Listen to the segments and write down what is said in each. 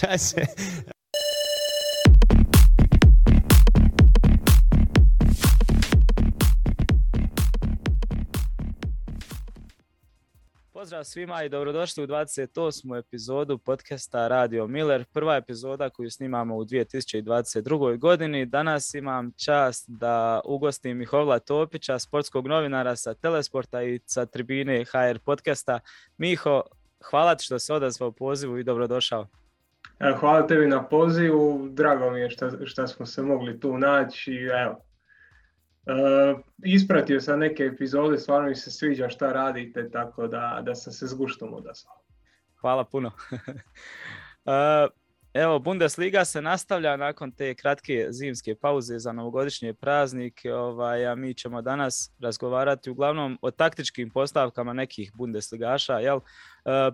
Se? Pozdrav svima i dobrodošli u 28. epizodu podcasta Radio Miller. Prva epizoda koju snimamo u 2022. godini. Danas imam čast da ugostim Mihovla Topića, sportskog novinara sa Telesporta i sa tribine HR podcasta. Miho, hvala ti što se odazvao pozivu i dobrodošao. Hvala tebi na pozivu, drago mi je što smo se mogli tu naći. Evo, Uh, ispratio sam neke epizode, stvarno mi se sviđa šta radite, tako da, da sam se s guštom odazvao. Hvala puno. uh, evo, Bundesliga se nastavlja nakon te kratke zimske pauze za novogodišnje praznike, ovaj, a mi ćemo danas razgovarati uglavnom o taktičkim postavkama nekih Bundesligaša, jel? Uh,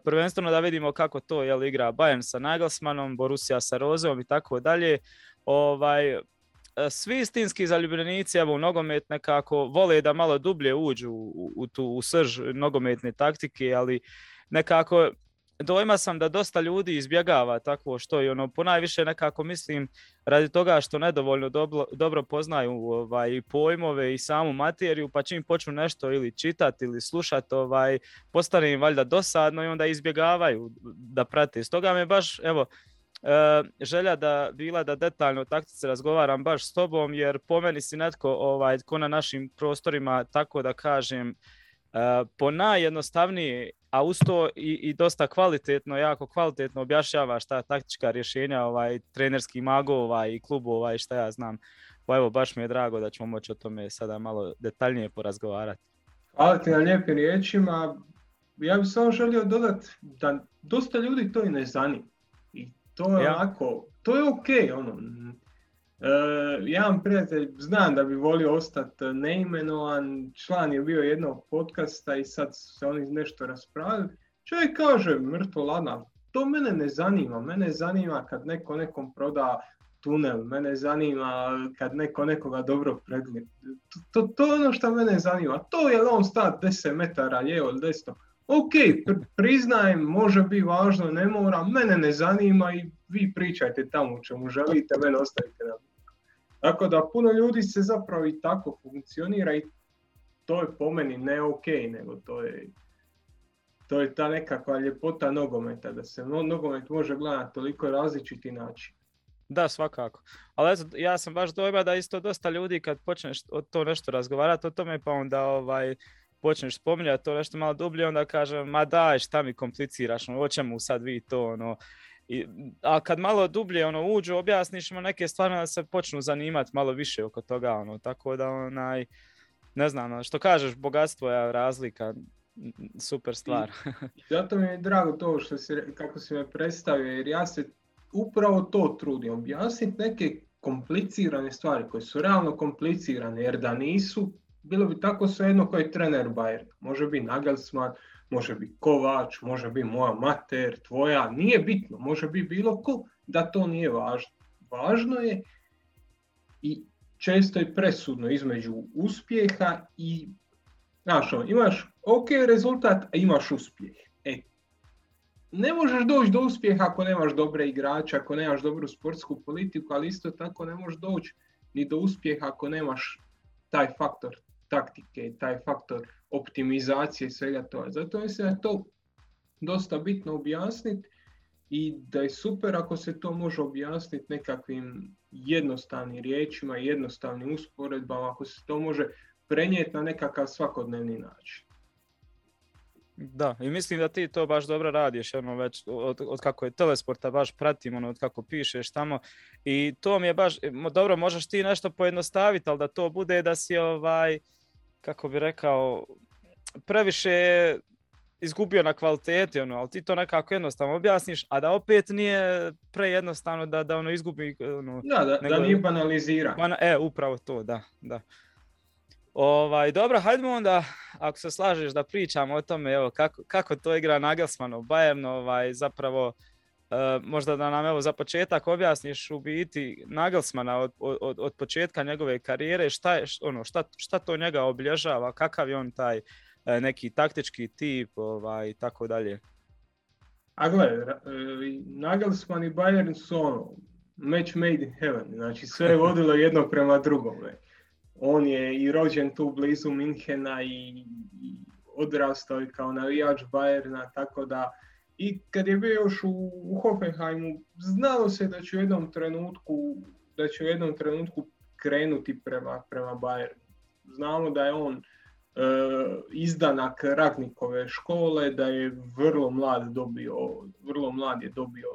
prvenstveno da vidimo kako to jel, igra Bayern sa Nagelsmanom, Borussia sa Rozeom i tako dalje. Ovaj, E, svi istinski zaljubljenici evo, u nogomet nekako vole da malo dublje uđu u, u tu u srž nogometne taktike, ali nekako dojma sam da dosta ljudi izbjegava takvo što i ono ponajviše nekako mislim radi toga što nedovoljno dobro, dobro poznaju ovaj pojmove i samu materiju pa čim počnu nešto ili čitati ili slušati ovaj postane im valjda dosadno i onda izbjegavaju da prate. Stoga me baš evo E, želja da bila da detaljno o taktici razgovaram baš s tobom, jer po meni si netko ovaj, ko na našim prostorima, tako da kažem, po najjednostavnije, a uz to i, i dosta kvalitetno, jako kvalitetno objašnjava šta taktička rješenja ovaj, trenerskih magova i klubova i šta ja znam. Pa evo, baš mi je drago da ćemo moći o tome sada malo detaljnije porazgovarati. Hvala ti na lijepim riječima. Ja bih samo želio dodati da dosta ljudi to i ne zanima to je ja. onako, to je ok, ono. E, jedan prijatelj, znam da bi volio ostati neimenovan, član je bio jednog podcasta i sad se oni nešto raspravili. Čovjek kaže, mrtvo ladna, to mene ne zanima, mene zanima kad neko nekom proda tunel, mene zanima kad neko nekoga dobro pregleda. To, to, to je ono što mene zanima. To je on stat 10 metara lijevo ili desno ok, priznajem, može biti važno, ne mora, mene ne zanima i vi pričajte tamo čemu želite, mene ostavite na Tako da puno ljudi se zapravo i tako funkcionira i to je po meni ne ok, nego to je, to je ta nekakva ljepota nogometa, da se nogomet može gledati toliko različiti način. Da, svakako. Ali ja sam baš dojma da isto dosta ljudi kad počneš o to nešto razgovarati o tome, pa onda ovaj, počneš spominjati to nešto malo dublje, onda kažem, ma daj, šta mi kompliciraš, ono, čemu sad vi to, ono, i, a kad malo dublje ono uđu, objasniš mu neke stvari da se počnu zanimati malo više oko toga, ono, tako da onaj, ne znam, ono, što kažeš, bogatstvo je razlika, super stvar. I, zato mi je drago to što si, kako si me predstavio, jer ja se upravo to trudim, objasniti neke komplicirane stvari koje su realno komplicirane, jer da nisu, bilo bi tako svejedno koji trener Bayern. Može biti Nagelsmann, može biti Kovač, može biti moja mater, tvoja, nije bitno, može biti bilo ko, da to nije važno. Važno je i često je presudno između uspjeha i, znaš, ono, imaš ok rezultat, a imaš uspjeh. E, ne možeš doći do uspjeha ako nemaš dobre igrače, ako nemaš dobru sportsku politiku, ali isto tako ne možeš doći ni do uspjeha ako nemaš taj faktor taktike, taj faktor optimizacije i svega toga. Zato mislim da je to dosta bitno objasniti i da je super ako se to može objasniti nekakvim jednostavnim riječima, jednostavnim usporedbama, ako se to može prenijeti na nekakav svakodnevni način. Da, i mislim da ti to baš dobro radiš, ono već od, od kako je telesporta baš pratim, ono od kako pišeš tamo i to mi je baš, dobro možeš ti nešto pojednostaviti, ali da to bude da si ovaj, kako bi rekao, previše izgubio na kvaliteti, ono, ali ti to nekako jednostavno objasniš, a da opet nije prejednostavno da, da ono izgubi... Ono, da, da, nego, da nije banalizira. Bana, e, upravo to, da, da. Ovaj, dobro, hajdemo onda, ako se slažeš da pričamo o tome, evo, kako, kako to igra Nagelsmann u Bayernu, ovaj, zapravo, uh, možda da nam evo za početak objasniš u biti Nagelsmana od, od, od početka njegove karijere, šta, je, ono, šta, šta to njega obilježava, kakav je on taj uh, neki taktički tip ovaj, i tako dalje. A gledaj, e, Nagelsmann i Bayern su ono, match made in heaven, znači sve je vodilo jedno prema drugome. On je i rođen tu blizu Minhena i, odrastao i kao navijač Bayerna, tako da i kad je bio još u, u Hoffenheimu, znalo se da će u jednom trenutku da će u jednom trenutku krenuti prema, prema Bayernu. Znamo da je on E, izdanak Ragnikove škole, da je vrlo mlad dobio, vrlo mlad je dobio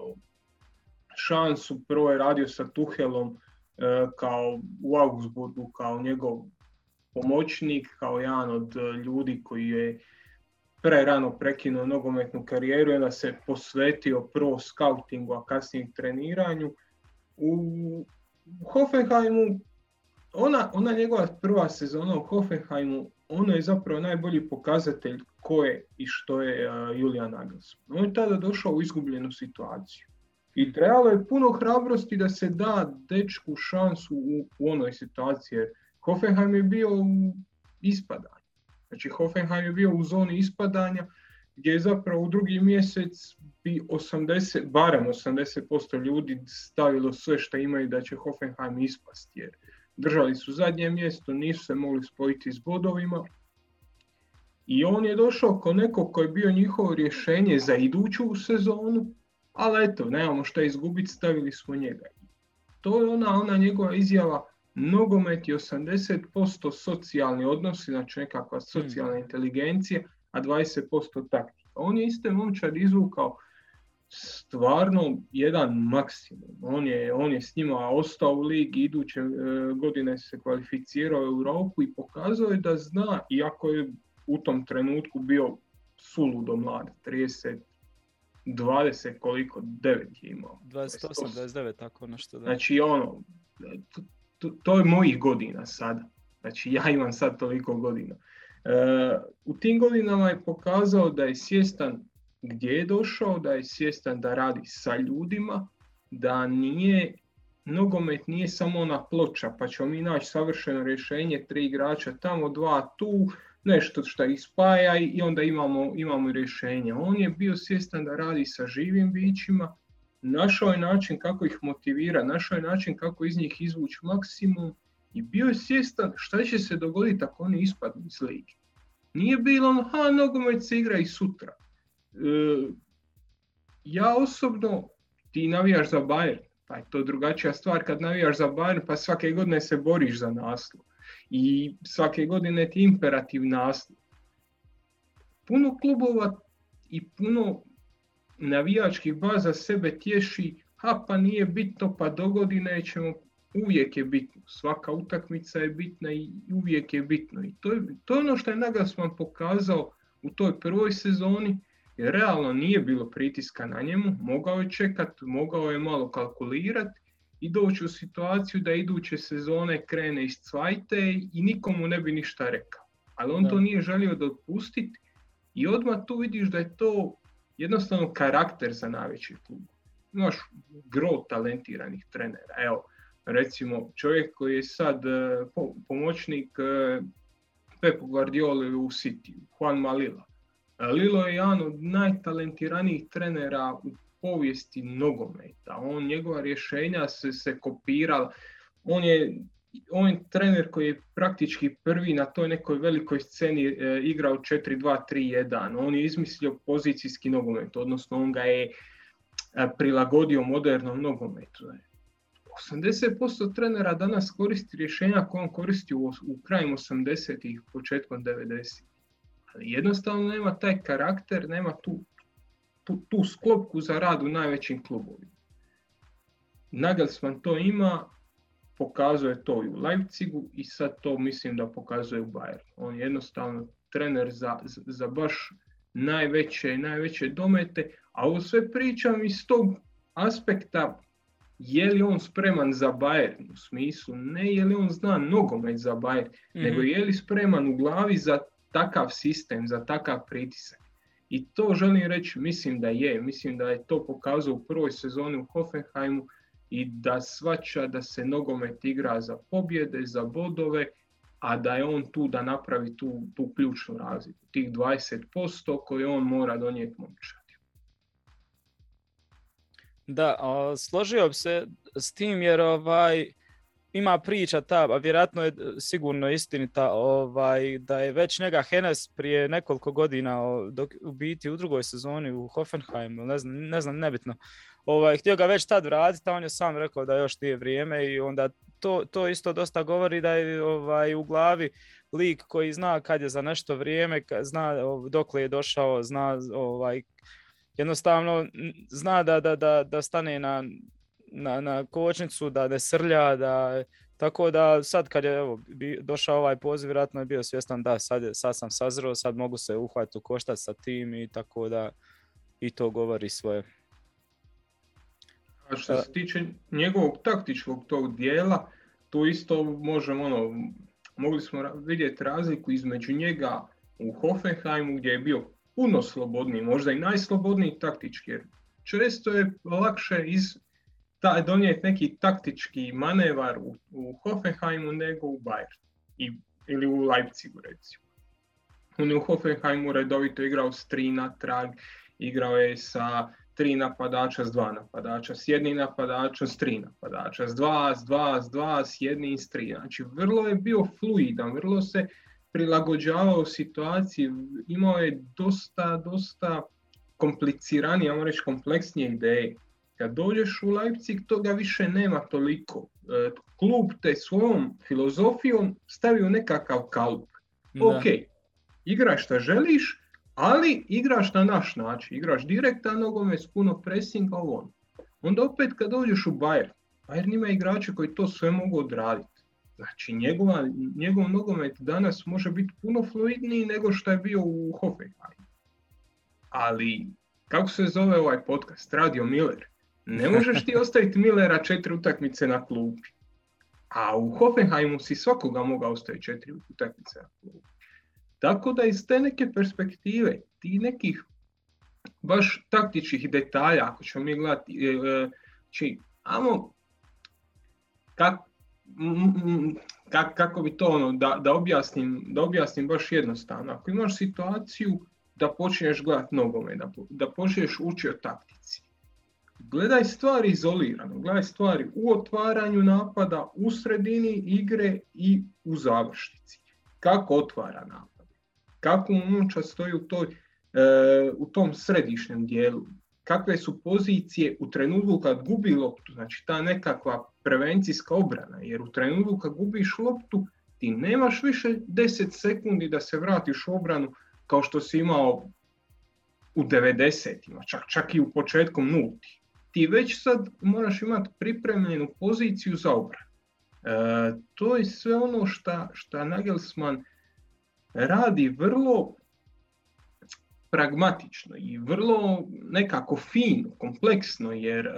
šansu. Prvo je radio sa Tuhelom e, kao u Augsburgu kao njegov pomoćnik, kao jedan od ljudi koji je prerano prekinuo nogometnu karijeru i onda se posvetio pro scoutingu, a kasnije treniranju. U Hoffenheimu, ona, ona njegova prva sezona u Hoffenheimu ono je zapravo najbolji pokazatelj ko je i što je uh, Julian Nagelsmann. On je tada došao u izgubljenu situaciju. I trebalo je puno hrabrosti da se da dečku šansu u, u onoj situaciji. Jer Hoffenheim je bio u ispadanju. Znači Hoffenheim je bio u zoni ispadanja gdje je zapravo u drugi mjesec bi 80, barem 80% ljudi stavilo sve što imaju da će Hoffenheim ispasti. Jer držali su zadnje mjesto, nisu se mogli spojiti s bodovima. I on je došao ko neko koji je bio njihovo rješenje za iduću sezonu, ali eto, nemamo šta izgubiti, stavili smo njega. To je ona, ona njegova izjava, nogomet je 80% socijalni odnosi, znači nekakva hmm. socijalna inteligencija, a 20% taktika. On je iste momčad izvukao stvarno jedan maksimum. On je, on je s njima ostao u ligi, iduće e, godine se kvalificirao u Europu i pokazao je da zna, iako je u tom trenutku bio suludo mlad, 30, 20 koliko, 9 je imao. 28, 29, tako nešto. Da. Znači ono, to, je mojih godina sada. Znači ja imam sad toliko godina. E, u tim godinama je pokazao da je svjestan gdje je došao, da je svjestan da radi sa ljudima, da nije, nogomet nije samo ona ploča, pa ćemo mi naći savršeno rješenje, tri igrača tamo, dva tu, nešto što ih spaja i onda imamo, imamo rješenje. On je bio svjestan da radi sa živim bićima, našao je način kako ih motivira, našao je način kako iz njih izvući maksimum i bio je svjestan šta će se dogoditi ako oni ispadnu iz lige. Nije bilo ono, ha, nogomet se igra i sutra. E, ja osobno, ti navijaš za Bayern, pa je to drugačija stvar kad navijaš za Bayern, pa svake godine se boriš za naslov. I svake godine ti imperativ naslov. Puno klubova i puno navijačkih baza sebe tješi, a pa nije bitno, pa dogodine ćemo, uvijek je bitno. Svaka utakmica je bitna i uvijek je bitno. I to je, to je ono što je Nagelsmann pokazao u toj prvoj sezoni, jer realno nije bilo pritiska na njemu, mogao je čekat, mogao je malo kalkulirati i doći u situaciju da iduće sezone krene iz cvajte i nikomu ne bi ništa rekao. Ali on to nije želio dopustiti i odmah tu vidiš da je to jednostavno karakter za najveći klub. Imaš gro talentiranih trenera. Evo, recimo čovjek koji je sad e, pomoćnik e, Pepu Guardiola u City, Juan Malila. Lilo je jedan od najtalentiranijih trenera u povijesti nogometa. On, njegova rješenja se, se kopirala. On je, on je trener koji je praktički prvi na toj nekoj velikoj sceni e, igrao 4-2-3-1. On je izmislio pozicijski nogomet, odnosno on ga je e, prilagodio modernom nogometu. 80% trenera danas koristi rješenja koje on koristi u, u krajem 80-ih, početkom 90-ih ali jednostavno nema taj karakter, nema tu, tu, tu sklopku za rad u najvećim klubovima. Nagelsmann to ima, pokazuje to i u Leipzigu i sad to mislim da pokazuje u Bayernu. On je jednostavno trener za, za baš najveće i najveće domete, a ovo sve pričam iz tog aspekta je li on spreman za Bayern u smislu, ne je li on zna nogomet za Bayern, nego mhm. je li spreman u glavi za takav sistem, za takav pritisak. I to želim reći, mislim da je, mislim da je to pokazao u prvoj sezoni u Hoffenheimu i da svača da se nogomet igra za pobjede, za bodove, a da je on tu da napravi tu, tu ključnu razliku, tih 20% koje on mora donijeti momčadi. Da, složio bi se s tim jer ovaj, ima priča ta, a vjerojatno je sigurno istinita, ovaj, da je već njega Henes prije nekoliko godina dok, u biti u drugoj sezoni u Hoffenheimu, ne znam, ne znam nebitno, ovaj, htio ga već tad vratiti, a on je sam rekao da još nije vrijeme i onda to, to isto dosta govori da je ovaj, u glavi lik koji zna kad je za nešto vrijeme, zna dokle je došao, zna ovaj, jednostavno zna da, da, da, da stane na, na, na kočnicu, da ne srlja, da, tako da sad kad je evo, došao ovaj poziv, vjerojatno je bio svjestan da sad, sad sam sazreo, sad mogu se uhvatiti u koštac sa tim i tako da i to govori svoje. A što se tiče njegovog taktičkog tog dijela, tu isto možemo ono, mogli smo vidjeti razliku između njega u Hoffenheimu gdje je bio puno slobodniji, možda i najslobodniji taktički. Jer često je lakše iz, ta, donijeti neki taktički manevar u, u Hoffenheimu nego u Bayern i, ili u Leipzigu recimo. On je u Hoffenheimu redovito igrao s tri trag, igrao je sa tri napadača s dva napadača, s jednim napadačom s tri napadača, s dva, s dva, s dva, s jednim s tri. Znači vrlo je bio fluidan, vrlo se prilagođavao situaciji, imao je dosta, dosta kompliciranije, ja reći kompleksnije ideje. Kad dođeš u Leipzig, toga više nema toliko. E, klub te svojom filozofijom stavi u nekakav kalup. Ok, igraš šta želiš, ali igraš na naš način. Igraš direktan nogomet s puno pressinga, ovo Onda opet kad dođeš u Bayern, Bayern ima igrače koji to sve mogu odraditi. Znači, njegova, njegov nogomet danas može biti puno fluidniji nego što je bio u Hoffenheimu. Ali, kako se zove ovaj podcast? Radio Miller. Ne možeš ti ostaviti Millera četiri utakmice na klupi. A u Hoffenheimu si svakoga mogao ostaviti četiri utakmice na klupi. Tako da iz te neke perspektive, ti nekih baš taktičkih detalja, ako ćemo mi gledati, či, e, znači, amo, kako bi to ono, da, da, objasnim, da objasnim baš jednostavno. Ako imaš situaciju da počneš gledati nogome, da, da počneš ući o taktici, gledaj stvari izolirano, gledaj stvari u otvaranju napada, u sredini igre i u završnici. Kako otvara napad? Kako momčad stoji e, u tom središnjem dijelu? kakve su pozicije u trenutku kad gubi loptu, znači ta nekakva prevencijska obrana, jer u trenutku kad gubiš loptu ti nemaš više 10 sekundi da se vratiš u obranu kao što si imao u 90-ima, čak, čak i u početkom nulti. Ti već sad moraš imati pripremljenu poziciju za obranu. E, to je sve ono što Nagelsmann radi vrlo pragmatično i vrlo nekako fino, kompleksno, jer e,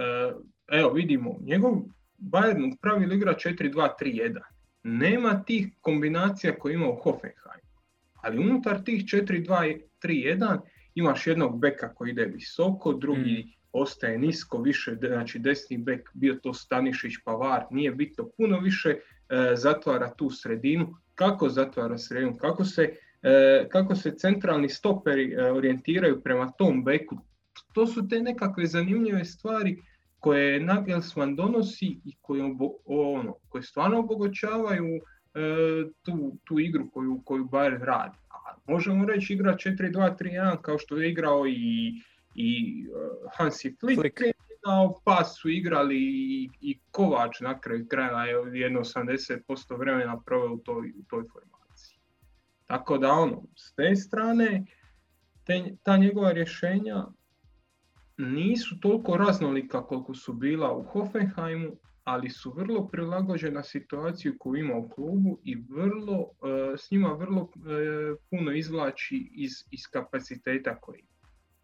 evo vidimo, njegov Bayern u pravilu igra 4-2-3-1. Nema tih kombinacija koje ima u Hoffenheim. Ali unutar tih 4-2-3-1 imaš jednog beka koji ide visoko, drugi mm. ostaje nisko, više, znači desni bek, bio to Stanišić, Pavar, nije bitno, puno više e, zatvara tu sredinu. Kako zatvara sredinu? Kako se E, kako se centralni stoperi e, orijentiraju prema tom beku. To su te nekakve zanimljive stvari koje Nagelsmann donosi i koje, ono, koje stvarno obogoćavaju e, tu, tu igru koju, koju Bayern radi. A možemo reći igra 4-2-3-1 kao što je igrao i, i Hansi Flick, Flick. Pa su igrali i, i Kovač na kraju kraja je jedno 80% vremena proveo u toj, u toj tako da ono, s te strane, te, ta njegova rješenja nisu toliko raznolika koliko su bila u Hoffenheimu, ali su vrlo prilagođena situaciju koju ima u klubu i vrlo, e, s njima vrlo e, puno izvlači iz, iz kapaciteta koji ima.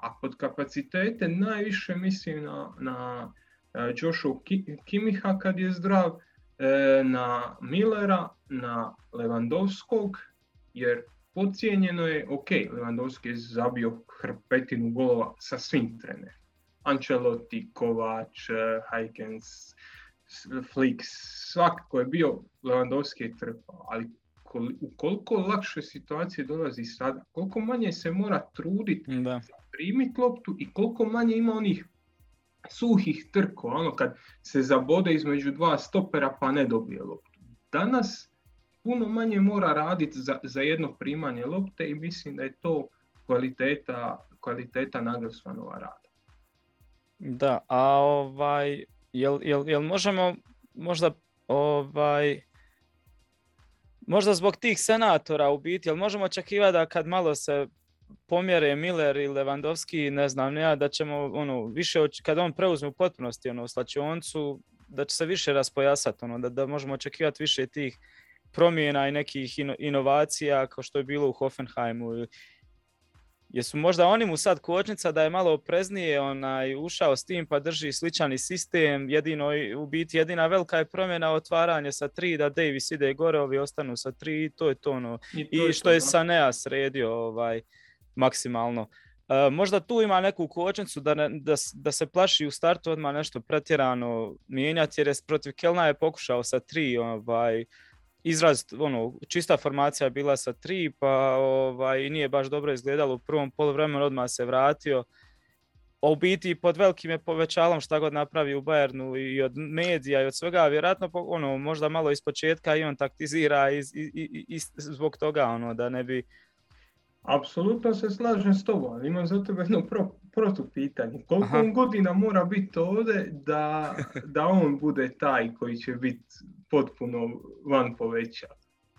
A pod kapacitete najviše mislim na, na e, Joshu Kimiha kad je zdrav, na Millera, na Levandovskog jer pocijenjeno je, ok, Lewandowski je zabio hrpetinu golova sa svim trenerima. Ancelotti, Kovač, Heikens, Flick, svakako je bio Lewandowski je trpao, ali u koliko lakše situacije dolazi sada, koliko manje se mora truditi da. primiti loptu i koliko manje ima onih suhih trkova, ono kad se zabode između dva stopera pa ne dobije loptu. Danas puno manje mora raditi za, za jedno primanje lopte i mislim da je to kvaliteta, kvaliteta Nagelsmanova rada. Da, a ovaj, jel, jel, jel možemo možda ovaj, možda zbog tih senatora u biti, jel možemo očekivati da kad malo se pomjere Miller i Lewandowski, ne znam ja, da ćemo ono, više, kad on preuzme u potpunosti ono, slačioncu, da će se više raspojasati, ono, da, da možemo očekivati više tih promjena i nekih inovacija kao što je bilo u Hoffenheimu. Jesu možda oni mu sad kočnica da je malo opreznije onaj, ušao s tim pa drži sličani sistem, jedino u biti jedina velika je promjena otvaranje sa tri da Davis ide gore, ovi ostanu sa tri i to je to ono. I, to I što je, je Sanea sredio ovaj, maksimalno. Uh, možda tu ima neku kočnicu da, ne, da, da, se plaši u startu odmah nešto pretjerano mijenjati jer je protiv Kelna je pokušao sa tri ovaj, izraz, ono, čista formacija bila sa tri, pa ovaj, nije baš dobro izgledalo u prvom poluvremenu, odmah se vratio. A u biti pod velikim je povećalom šta god napravi u Bayernu i od medija i od svega, vjerojatno ono, možda malo iz početka i on taktizira i, i, i, i zbog toga ono, da ne bi Apsolutno se slažem s tobom, ali imam za tebe jedno pro, protupitanje. Koliko Aha. godina mora biti ovdje da, da on bude taj koji će biti potpuno van poveća?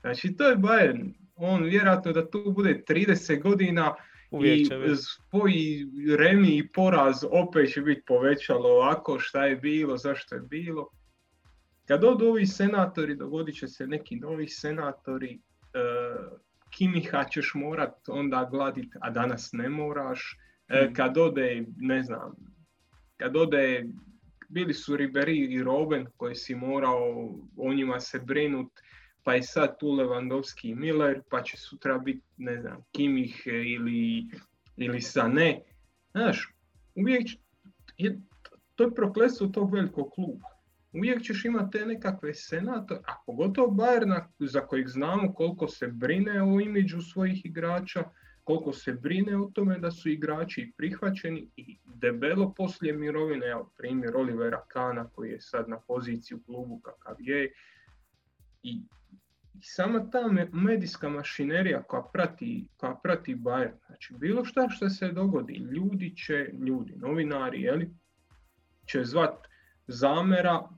Znači, to je Bayern. On vjerojatno da tu bude 30 godina i spoji remi i poraz, opet će biti povećalo ovako šta je bilo, zašto je bilo. Kad odu ovi senatori, dogodit će se neki novi senatori, uh, Kimiha ćeš morat onda gladit, a danas ne moraš. E, mm. kad ode, ne znam, kad ode, bili su Ribery i Robben koji si morao o njima se brinut, pa je sad tu Lewandowski i Miller, pa će sutra biti, ne znam, Kimih ili, ili Sane. Znaš, uvijek je, to je prokletstvo tog velikog kluba uvijek ćeš imati te nekakve senatore, a pogotovo Bayerna za kojeg znamo koliko se brine o imidžu svojih igrača, koliko se brine o tome da su igrači prihvaćeni i debelo poslije mirovine, evo primjer Olivera Kana koji je sad na poziciji u klubu kakav je. I i sama ta medijska mašinerija koja prati, koja prati Bayern, znači bilo šta što se dogodi, ljudi će, ljudi, novinari, jeli, će zvat Zamera,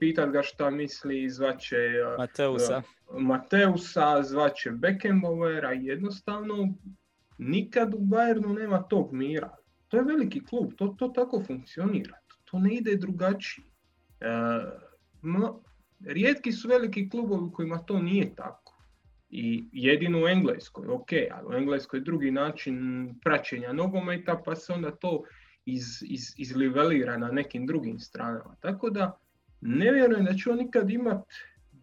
pitat ga šta misli, zvaće Mateusa, Mateusa zvaće Beckenbauera, jednostavno nikad u Bayernu nema tog mira. To je veliki klub, to, to tako funkcionira, to ne ide drugačije. E, rijetki su veliki klubovi u kojima to nije tako. I jedino u Engleskoj, ok, ali u Engleskoj je drugi način praćenja nogometa, pa se onda to iz, iz, izlivelira na nekim drugim stranama. Tako da ne vjerujem da će on nikad imati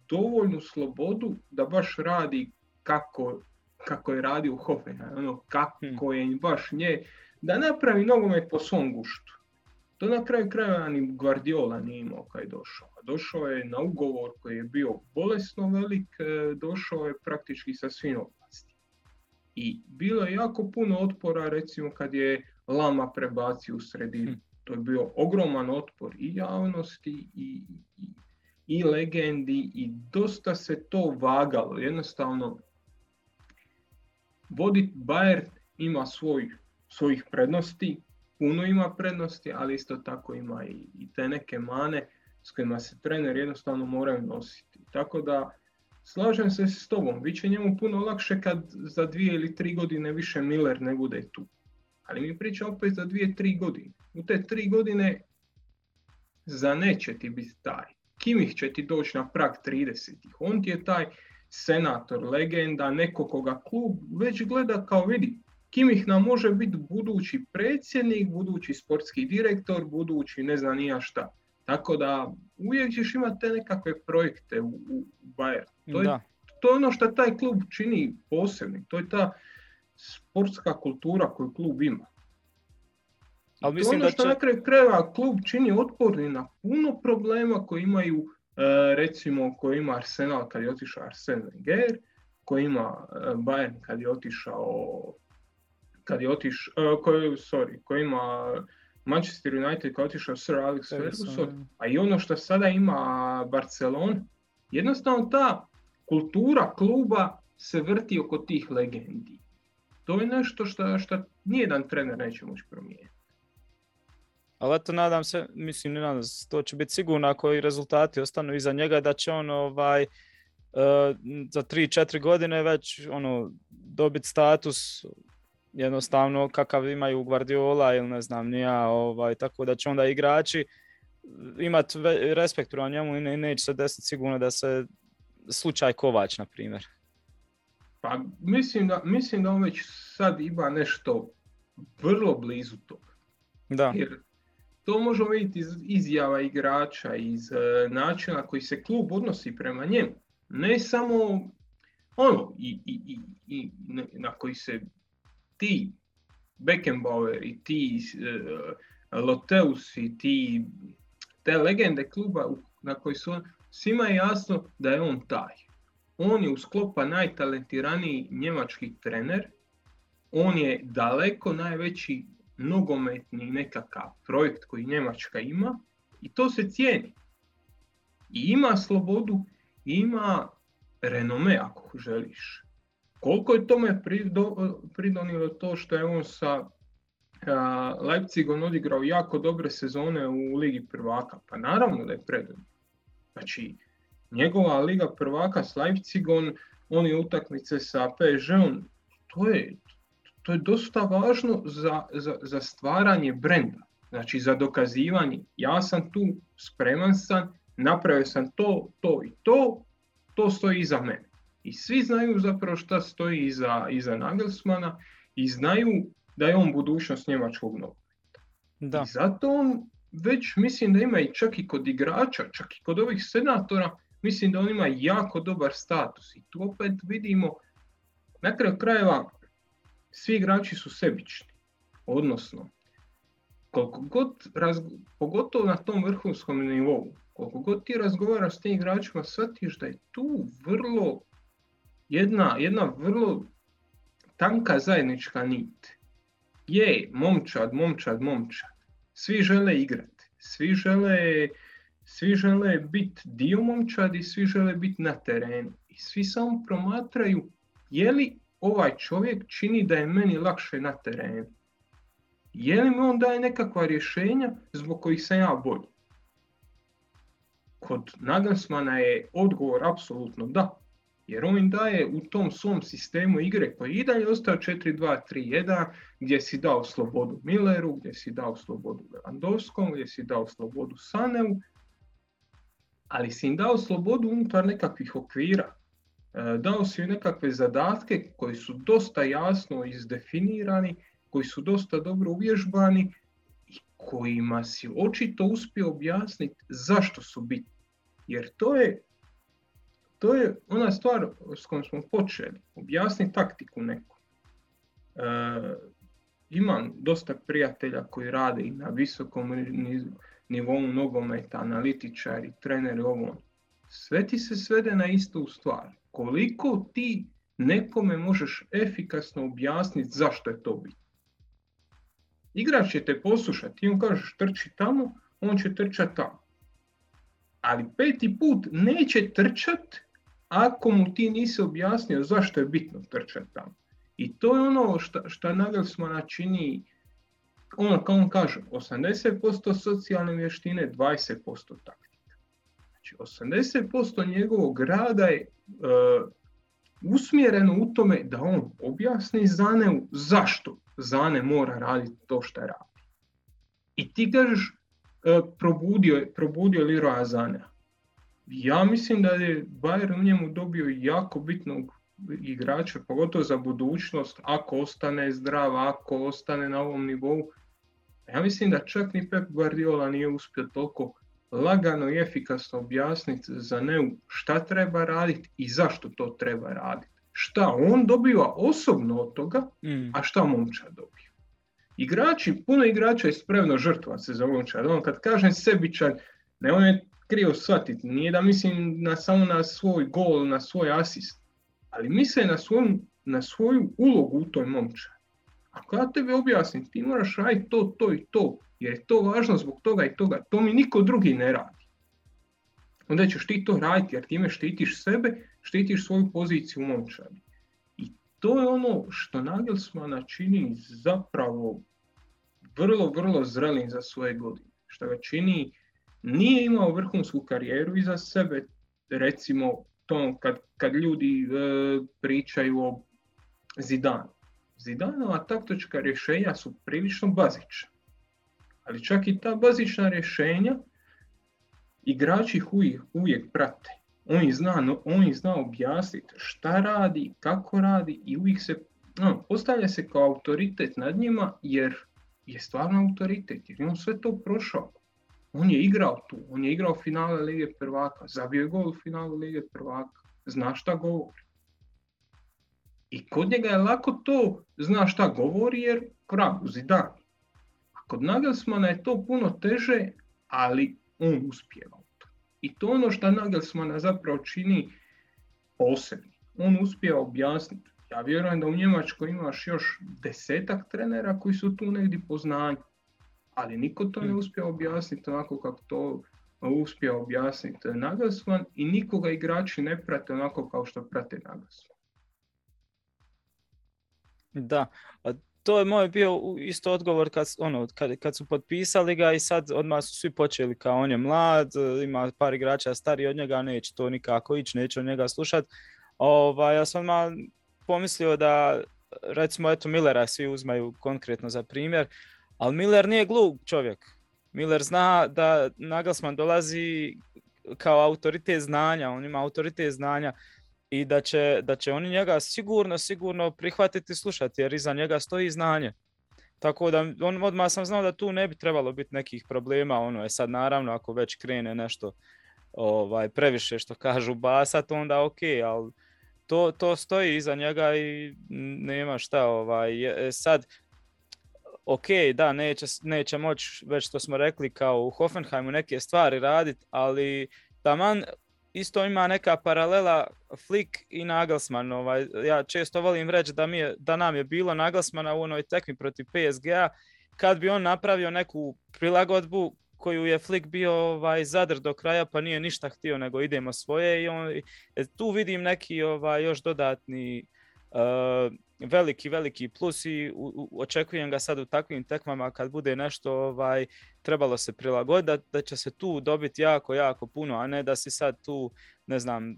dovoljnu slobodu da baš radi kako, kako je radio u Hoffenheim, ono kako je baš nje, da napravi nogomet po svom guštu. To na kraju krajeva ni Guardiola nije imao kad je došao. Došao je na ugovor koji je bio bolesno velik, e, došao je praktički sa svim oblasti. I bilo je jako puno otpora recimo kad je Lama prebacio u sredinu. To je bio ogroman otpor i javnosti i, i, i legendi i dosta se to vagalo. Jednostavno, vodit Bayern ima svoj, svojih prednosti, puno ima prednosti, ali isto tako ima i, i te neke mane s kojima se trener jednostavno moraju nositi. Tako da, slažem se s tobom, bit će njemu puno lakše kad za dvije ili tri godine više Miller ne bude tu. Ali mi pričamo opet za dvije, tri godine. U te tri godine za neće ti biti taj. Kimih će ti doći na prag 30. On ti je taj senator, legenda, neko koga klub već gleda kao vidi. Kimih nam može biti budući predsjednik, budući sportski direktor, budući ne znam nija šta. Tako da uvijek ćeš imati te nekakve projekte u, u Bayern. To je, to je ono što taj klub čini posebni. To je ta sportska kultura koju klub ima. Ali mislim ono što da će... na kraju krajeva klub čini otporni na puno problema koji imaju, e, recimo, koji ima Arsenal kad je otišao Arsen Wenger, koji ima e, Bayern kad je otišao kad je otišao, e, koji, sorry, koji ima Manchester United kao otišao Sir Alex Ferguson, a i ono što sada ima Barcelona, jednostavno ta kultura kluba se vrti oko tih legendi. To je nešto što, što nijedan trener neće moći promijeniti. Ali eto, nadam se, mislim, ne nadam se, to će biti sigurno ako i rezultati ostanu iza njega, da će on ovaj, uh, za 3-4 godine već ono, dobiti status jednostavno kakav imaju Guardiola ili ne znam nija, ovaj, tako da će onda igrači imati respekt prema njemu i neće se desiti sigurno da se slučaj Kovač, na primjer. Pa mislim da, mislim da on već sad ima nešto vrlo blizu toga. Da. Jer to možemo vidjeti iz izjava igrača, iz uh, načina koji se klub odnosi prema njemu. Ne samo ono, i, i, i, i na koji se ti Beckenbauer i ti uh, Loteus i ti te legende kluba na koji su on, svima je jasno da je on taj. On je u sklopa najtalentiraniji njemački trener, on je daleko najveći nogometni nekakav projekt koji Njemačka ima i to se cijeni. I ima slobodu, i ima renome ako želiš. Koliko je tome pridonilo to što je on sa Leipzigom odigrao jako dobre sezone u Ligi prvaka? Pa naravno da je predonio. Znači, njegova Liga prvaka s Leipzigom, oni utakmice sa PSG-om, to je, to je dosta važno za, za, za stvaranje brenda. Znači za dokazivanje, ja sam tu, spreman sam, napravio sam to, to i to, to stoji iza mene. I svi znaju zapravo šta stoji iza, iza Nagelsmana i znaju da je on budućnost njemačkog nogometa. Da. I zato on već mislim da ima i čak i kod igrača, čak i kod ovih senatora, mislim da on ima jako dobar status. I tu opet vidimo, na kraju krajeva, svi igrači su sebični. Odnosno, koliko god, pogotovo na tom vrhunskom nivou, koliko god ti razgovaraš s tim igračima, shvatiš da je tu vrlo jedna, jedna vrlo tanka zajednička nit. Je, momčad, momčad, momčad. Svi žele igrati. Svi žele, svi žele biti dio momčadi, svi žele biti na terenu. I svi samo promatraju je li ovaj čovjek čini da je meni lakše na terenu. Je li mi on daje nekakva rješenja zbog kojih sam ja bolji? Kod Nagelsmana je odgovor apsolutno da. Jer on im daje u tom svom sistemu igre koji i dalje ostao 4-2-3-1 gdje si dao slobodu Milleru, gdje si dao slobodu Lewandowskom, gdje si dao slobodu Saneu, ali si im dao slobodu unutar nekakvih okvira. E, dao si im nekakve zadatke koji su dosta jasno izdefinirani, koji su dosta dobro uvježbani i kojima si očito uspio objasniti zašto su bitni. Jer to je to je ona stvar s kojom smo počeli, objasniti taktiku neku. E, imam dosta prijatelja koji rade i na visokom nivou nogometa, analitičari, treneri, ovo. Sve ti se svede na istu stvar. Koliko ti nekome možeš efikasno objasniti zašto je to bitno. Igrač će te poslušati, on kažeš trči tamo, on će trčati tamo. Ali peti put neće trčati ako mu ti nisi objasnio zašto je bitno trčati tamo. I to je ono što Nagelsmana čini, ono kao on kaže, 80% socijalne vještine, 20% taktika. Znači 80% njegovog rada je uh, usmjereno u tome da on objasni Zaneu zašto Zane mora raditi to što radi. I ti kažeš, uh, probudio, probudio Leroy Zanea ja mislim da je Bayern u njemu dobio jako bitnog igrača, pogotovo za budućnost, ako ostane zdrav, ako ostane na ovom nivou. Ja mislim da čak ni Pep Guardiola nije uspio toliko lagano i efikasno objasniti za Neu šta treba raditi i zašto to treba raditi. Šta on dobiva osobno od toga, mm. a šta momčad dobija. Igrači, puno igrača je spremno žrtvovati se za momčad. On kad kažem sebičan, ne on je krivo shvatiti. Nije da mislim na, samo na svoj gol, na svoj asist, ali misle na svoju, na svoju ulogu u toj momčadi. Ako ja tebi objasnim, ti moraš raditi to, to i to, jer je to važno zbog toga i toga, to mi niko drugi ne radi. Onda ćeš ti to raditi jer time štitiš sebe, štitiš svoju poziciju u momčadi. I to je ono što Nagelsmana čini zapravo vrlo, vrlo zrelim za svoje godine. Što ga čini, nije imao vrhunsku karijeru iza sebe, recimo to kad, kad ljudi e, pričaju o Zidanu. Zidanova taktička rješenja su prilično bazična. Ali čak i ta bazična rješenja igrači ih uvijek, uvijek prate. On ih zna, on zna objasniti šta radi, kako radi i uvijek se no, postavlja se kao autoritet nad njima jer je stvarno autoritet, jer je on sve to prošao. On je igrao tu, on je igrao finale Lige prvaka, zabio je gol u finalu Lige prvaka, zna šta govori. I kod njega je lako to, zna šta govori jer pravu zidan. A kod Nagelsmana je to puno teže, ali on uspjeva. I to ono što Nagelsmana zapravo čini posebno. On uspije objasniti. Ja vjerujem da u Njemačkoj imaš još desetak trenera koji su tu negdje po znanju. Ali niko to ne hmm. uspije objasniti onako kako to uspije objasniti Nagelsman i nikoga igrači ne prate onako kao što prate Nagelsman. Da, to je moj bio isto odgovor kad, ono, kad, kad su potpisali ga i sad odmah su svi počeli kao on je mlad, ima par igrača stari od njega, neće to nikako ići, neće od njega slušat. Ovaj, ja sam odmah pomislio da recimo eto Millera svi uzmaju konkretno za primjer, ali Miller nije glup čovjek. Miller zna da Nagelsmann dolazi kao autoritet znanja, on ima autoritet znanja i da će, da će oni njega sigurno, sigurno prihvatiti i slušati jer iza njega stoji znanje. Tako da on, odmah sam znao da tu ne bi trebalo biti nekih problema, ono je sad naravno ako već krene nešto ovaj, previše što kažu basat, onda ok, ali to, to stoji iza njega i nema šta. Ovaj, e, sad, ok, da, neće, neće moći, već što smo rekli, kao u Hoffenheimu neke stvari raditi, ali taman isto ima neka paralela Flick i Nagelsmann. Ovaj, ja često volim reći da, mi je, da nam je bilo Nagelsmana u onoj tekmi protiv PSG-a, kad bi on napravio neku prilagodbu koju je Flick bio ovaj, zadr do kraja pa nije ništa htio nego idemo svoje i on, e, tu vidim neki ovaj, još dodatni uh, veliki, veliki plus i očekujem ga sad u takvim tekmama kad bude nešto ovaj, trebalo se prilagoditi, da, će se tu dobiti jako, jako puno, a ne da si sad tu, ne znam,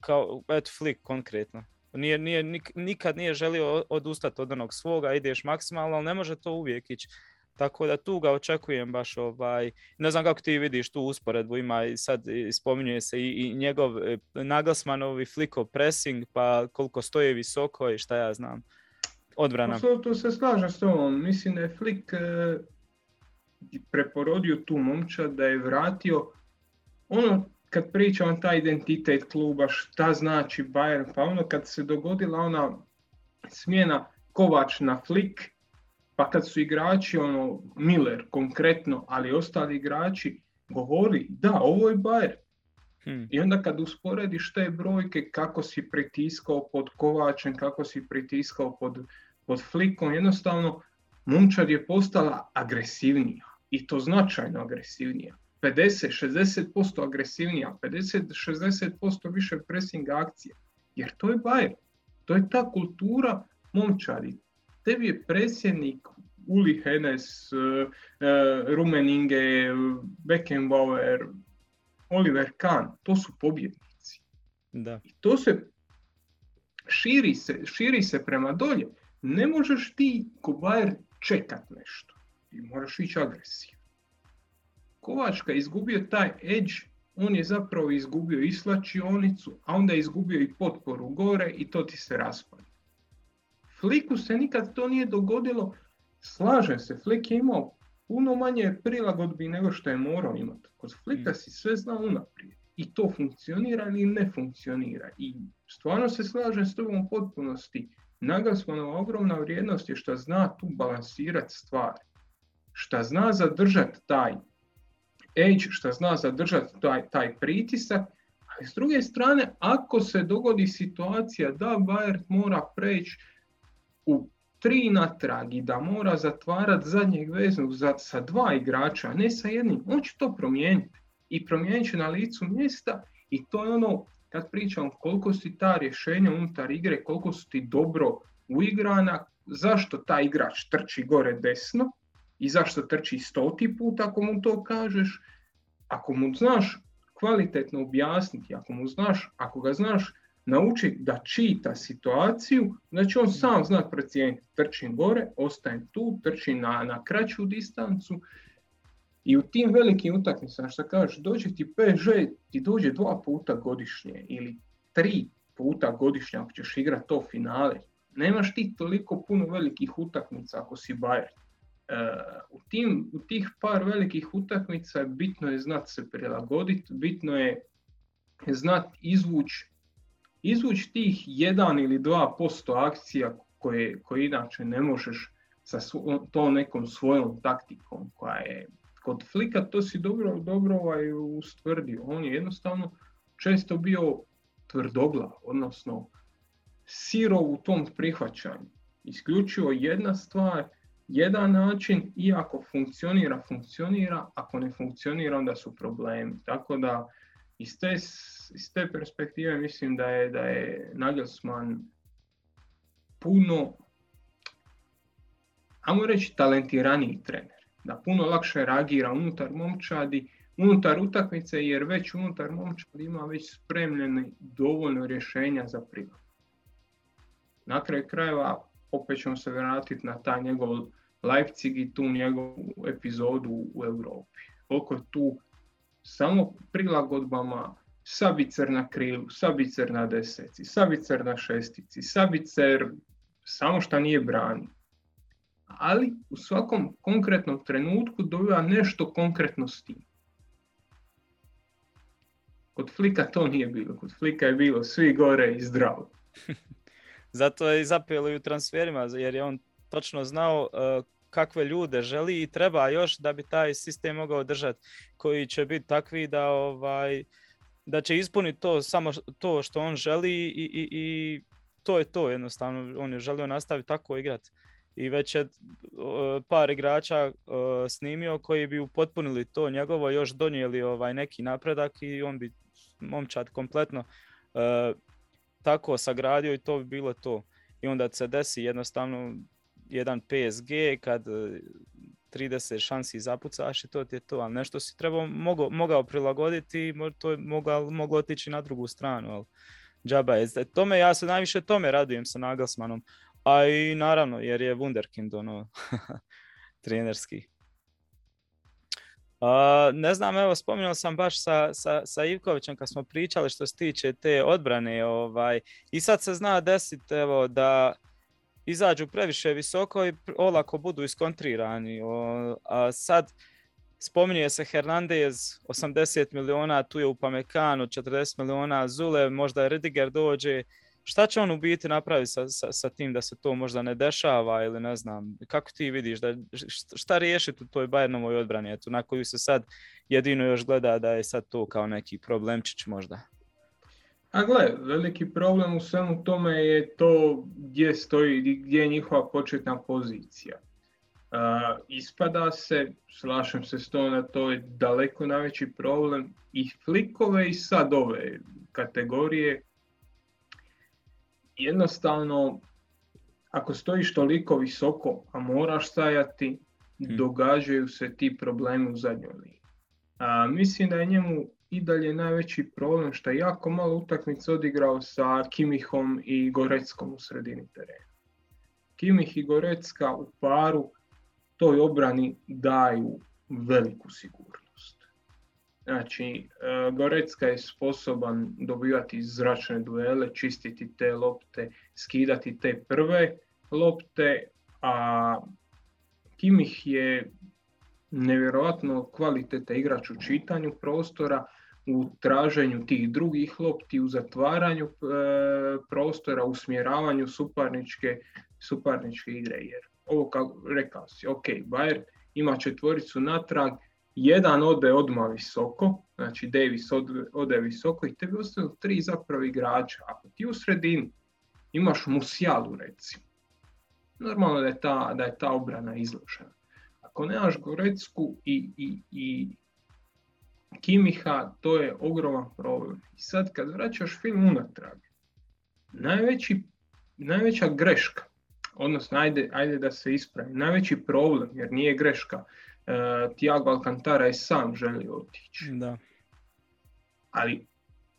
kao, eto, Flick konkretno. Nije, nije, nikad nije želio odustati od onog svoga, ideš maksimalno, ali ne može to uvijek ići. Tako da tu ga očekujem baš ovaj, ne znam kako ti vidiš tu usporedbu, ima i sad spominje se i, i njegov e, Nagelsmanovi flikov pressing, pa koliko stoje visoko i šta ja znam. Odbrana. Pa tu se slažem s tobom, mislim da je Flick e, preporodio tu momča, da je vratio ono kad pričam taj identitet kluba, šta znači Bayern, pa ono kad se dogodila ona smjena Kovač na Flick, pa kad su igrači, ono, Miller konkretno, ali ostali igrači govori, da, ovo je Bayern. Hmm. I onda kad usporediš te brojke, kako si pritiskao pod Kovačem, kako si pritiskao pod, pod Flikom, jednostavno Momčad je postala agresivnija. I to značajno agresivnija. 50-60% agresivnija, 50-60% više pressing akcije. Jer to je Bayern. To je ta kultura momčadi tebi je predsjednik Uli Henes, uh, uh, Rumeninge, Beckenbauer, Oliver Kahn, to su pobjednici. Da. I to se širi, se širi se prema dolje. Ne možeš ti ko Bayer čekat nešto. Ti moraš ići agresiju. Kovačka je izgubio taj edge, on je zapravo izgubio i slačionicu, a onda je izgubio i potporu gore i to ti se raspada. Fliku se nikad to nije dogodilo. Slažem se, Flik je imao puno manje prilagodbi nego što je morao imati. Kod Flika mm. si sve zna unaprijed. I to funkcionira ili ne funkcionira. I stvarno se slažem s tobom u potpunosti. Naglasmanova ogromna vrijednost je što zna tu balansirati stvari. Što zna zadržati taj edge, što zna zadržati taj, taj pritisak, ali s druge strane, ako se dogodi situacija da Bayern mora preći u tri natrag i da mora zatvarati zadnjeg veznog za, sa dva igrača, a ne sa jednim, on će to promijeniti. I promijenit će na licu mjesta i to je ono, kad pričam koliko si ta rješenja unutar igre, koliko su ti dobro uigrana, zašto taj igrač trči gore desno i zašto trči stoti put ako mu to kažeš, ako mu znaš kvalitetno objasniti, ako mu znaš, ako ga znaš naučiti da čita situaciju, znači on sam zna procijeniti. Trčim gore, ostajem tu, trčim na, na kraću distancu i u tim velikim utakmicama, što kažeš, dođe ti PŽ, ti dođe dva puta godišnje ili tri puta godišnje ako ćeš igrati to finale. Nemaš ti toliko puno velikih utakmica ako si Bayern. E, u, tim, u tih par velikih utakmica bitno je znati se prilagoditi, bitno je znati izvući izvući tih jedan ili dva posto akcija koje, koje inače ne možeš sa to nekom svojom taktikom koja je kod Flika to si dobro, dobro ovaj ustvrdio. On je jednostavno često bio tvrdoglav, odnosno sirov u tom prihvaćanju. Isključivo jedna stvar, jedan način i ako funkcionira, funkcionira, ako ne funkcionira onda su problemi. Tako da iz te, iz te perspektive mislim da je, da je Nagelsmann puno, ajmo reći, talentiraniji trener. Da puno lakše reagira unutar momčadi, unutar utakmice, jer već unutar momčadi ima već spremljene dovoljno rješenja za prihod. Na kraju krajeva, opet ćemo se vratiti na taj njegov Leipzig i tu njegovu epizodu u Europi. Koliko je tu samo prilagodbama Sabicer na krilu, Sabicer na deseci, Sabicer na šestici, Sabicer samo što nije brani. Ali u svakom konkretnom trenutku dobiva nešto konkretno s tim. Kod Flika to nije bilo. Kod Flika je bilo svi gore i zdravo. Zato je i zapelo i u transferima, jer je on točno znao uh, kakve ljude želi i treba još da bi taj sistem mogao držati koji će biti takvi da ovaj da će ispuniti to samo to što on želi i, i, i to je to jednostavno. On je želio nastaviti tako igrati i već je par igrača snimio koji bi upotpunili to njegovo još donijeli ovaj neki napredak i on bi momčad kompletno tako sagradio i to bi bilo to. I onda se desi jednostavno jedan PSG kad 30 e, šansi zapucaš i to ti je to, ali nešto si trebao, mogao, mogao prilagoditi i to je moglo, moglo otići na drugu stranu, ali džaba je. E, tome, ja se najviše tome radujem sa Nagelsmanom, a i naravno jer je Wunderkind ono, trenerski. Uh, ne znam, evo spominjao sam baš sa, sa, sa Ivkovićem kad smo pričali što se tiče te odbrane ovaj, i sad se zna desiti evo da izađu previše visoko i olako budu iskontrirani. a sad spominje se Hernandez 80 miliona, tu je Upamecano 40 miliona, Zule, možda Rediger dođe. Šta će on u biti napraviti sa, sa, sa, tim da se to možda ne dešava ili ne znam, kako ti vidiš, da, šta riješiti u toj Bayernovoj odbrani, eto, na koju se sad jedino još gleda da je sad to kao neki problemčić možda? A gle, veliki problem u svemu tome je to gdje stoji, gdje je njihova početna pozicija. Uh, ispada se, slažem se s tom da to je daleko najveći problem i flikove i sad ove kategorije. Jednostavno, ako stojiš toliko visoko, a moraš stajati, hmm. događaju se ti problemi u zadnjoj liniji. mislim da je njemu i dalje najveći problem što je jako malo utakmica odigrao sa Kimihom i Goreckom u sredini terena. Kimih i Gorecka u paru toj obrani daju veliku sigurnost. Znači, e, Gorecka je sposoban dobivati zračne duele, čistiti te lopte, skidati te prve lopte, a Kimih je nevjerojatno kvaliteta igrač u čitanju prostora, u traženju tih drugih lopti, u zatvaranju e, prostora, usmjeravanju suparničke, suparničke igre. Jer ovo kao rekao si, ok, Bayer ima četvoricu natrag, jedan ode odmah visoko, znači Davis ode, visoko i tebi ostaju tri zapravo igrača. Ako ti u sredini imaš Musijalu recimo, normalno da je ta, da je ta obrana izložena. Ako nemaš Gorecku i, i, i Kimiha, to je ogroman problem. I sad kad vraćaš film unatrag, najveći, najveća greška, odnosno ajde, ajde da se ispravi, najveći problem, jer nije greška, uh, Tiago Alcantara je sam želio otići. Da. Ali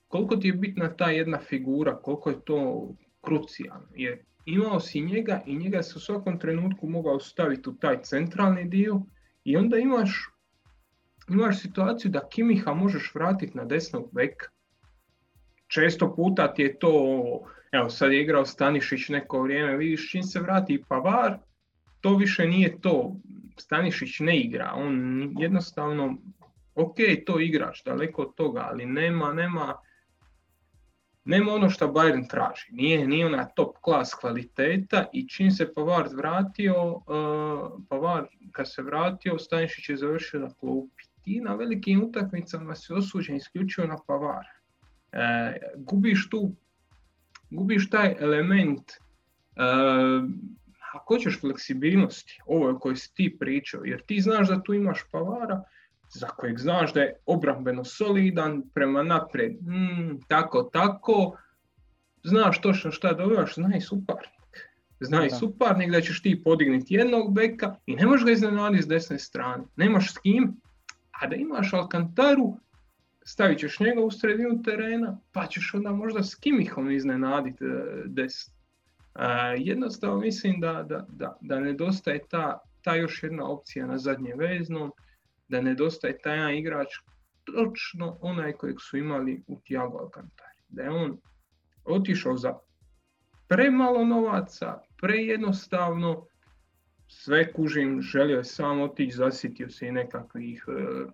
koliko ti je bitna ta jedna figura, koliko je to krucijalno, jer imao si njega i njega se u svakom trenutku mogao staviti u taj centralni dio i onda imaš, imaš situaciju da Kimiha možeš vratiti na desnog beka. Često puta ti je to, evo sad je igrao Stanišić neko vrijeme, vidiš čim se vrati Pavar, to više nije to. Stanišić ne igra, on jednostavno, ok, to igrač, daleko od toga, ali nema, nema, nema ono što Bayern traži. Nije, nije ona top klas kvaliteta i čim se Pavar vratio, uh, Pavar kad se vratio, Stanišić je završio na klupi. Ti na velikim utakmicama si osuđen isključivo na Pavar. E, gubiš tu, gubiš taj element uh, ako hoćeš fleksibilnosti, ovo o kojoj si ti pričao, jer ti znaš da tu imaš Pavara, za kojeg znaš da je obrambeno solidan, prema naprijed, mm, tako, tako, znaš točno šta dobivaš, zna i suparnik. Zna i suparnik da ćeš ti podignuti jednog beka i ne možeš ga iznenaditi s desne strane. Nemaš s kim, a da imaš Alcantaru, stavit ćeš njega u sredinu terena, pa ćeš onda možda s Kimihom iznenaditi e, desno. jednostavno mislim da, da, da, da nedostaje ta, ta još jedna opcija na zadnje veznom, da nedostaje taj jedan igrač, točno onaj kojeg su imali u Tiago Alcantari. Da je on otišao za premalo novaca, prejednostavno, sve kužim, želio je samo otići, zasitio se i nekakvih e,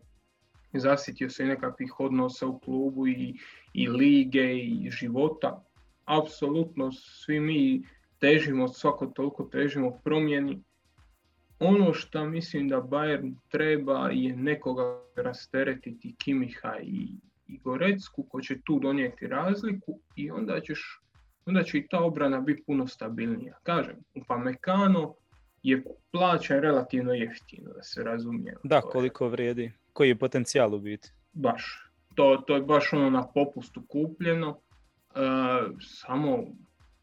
zasitio se i nekakvih odnosa u klubu i, i lige i života. Apsolutno svi mi težimo, svako toliko težimo promjeni, ono što mislim da Bayern treba je nekoga rasteretiti Kimiha i, i Gorecku ko će tu donijeti razliku i onda, ćeš, onda će i ta obrana biti puno stabilnija. Kažem, Upamecano je plaćan relativno jeftino, da se razumije. Da, koliko vrijedi, koji je potencijal u biti. Baš, to, to je baš ono na popustu kupljeno, uh, samo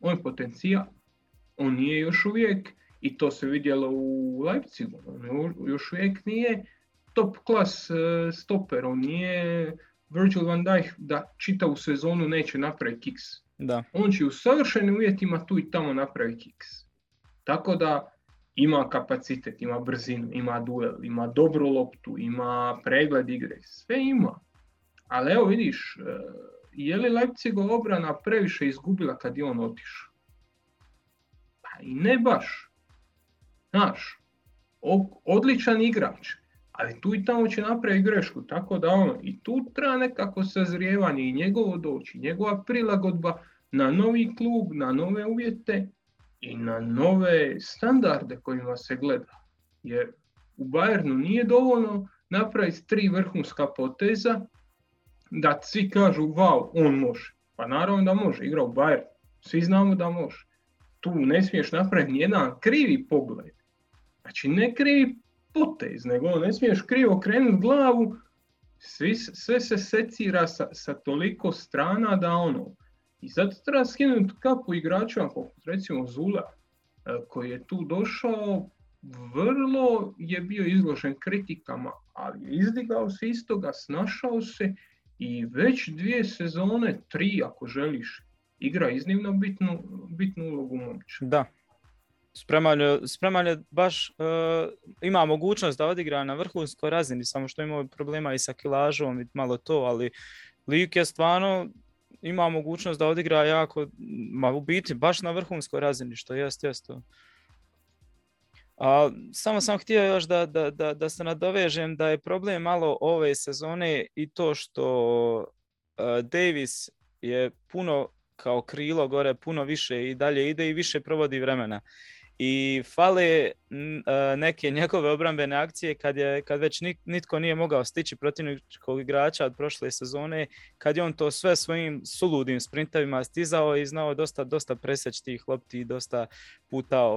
on je potencijal, on nije još uvijek i to se vidjelo u Leipzigu. On još uvijek nije top klas e, stoper, on nije Virgil van Dijk da čitavu sezonu neće napraviti kiks. Da. On će u savršenim uvjetima tu i tamo napraviti kiks. Tako da ima kapacitet, ima brzinu, ima duel, ima dobru loptu, ima pregled igre, sve ima. Ali evo vidiš, e, je li Leipzigova obrana previše izgubila kad je on otišao? Pa i ne baš. Znaš, odličan igrač, ali tu i tamo će napraviti grešku, tako da ono, i tu treba nekako sazrijevanje i njegovo doći, njegova prilagodba na novi klub, na nove uvjete i na nove standarde kojima se gleda. Jer u Bayernu nije dovoljno napraviti tri vrhunska poteza da svi kažu wow, on može. Pa naravno da može, igra u Bayernu. Svi znamo da može. Tu ne smiješ napraviti jedan krivi pogled Znači ne krivi potez, nego ne smiješ krivo krenuti glavu, Svi, sve se secira sa, sa toliko strana da ono, i zato treba skinuti kapu igračima poput recimo Zula, e, koji je tu došao, vrlo je bio izložen kritikama, ali je izdigao se iz toga, snašao se i već dvije sezone, tri ako želiš, igra iznimno bitnu, bitnu ulogu momča. Da, Spreman je, baš uh, ima mogućnost da odigra na vrhunskoj razini, samo što ima problema i sa kilažom i malo to, ali lik je stvarno ima mogućnost da odigra jako, ma u biti baš na vrhunskoj razini, što jest, jest to. A, samo sam htio još da, da, da, da se nadovežem da je problem malo ove sezone i to što uh, Davis je puno kao krilo gore, puno više i dalje ide i više provodi vremena i fale neke njegove obrambene akcije kad, je, kad već nitko nije mogao stići protivničkog igrača od prošle sezone, kad je on to sve svojim suludim sprintavima stizao i znao dosta, dosta preseći tih lopti i dosta puta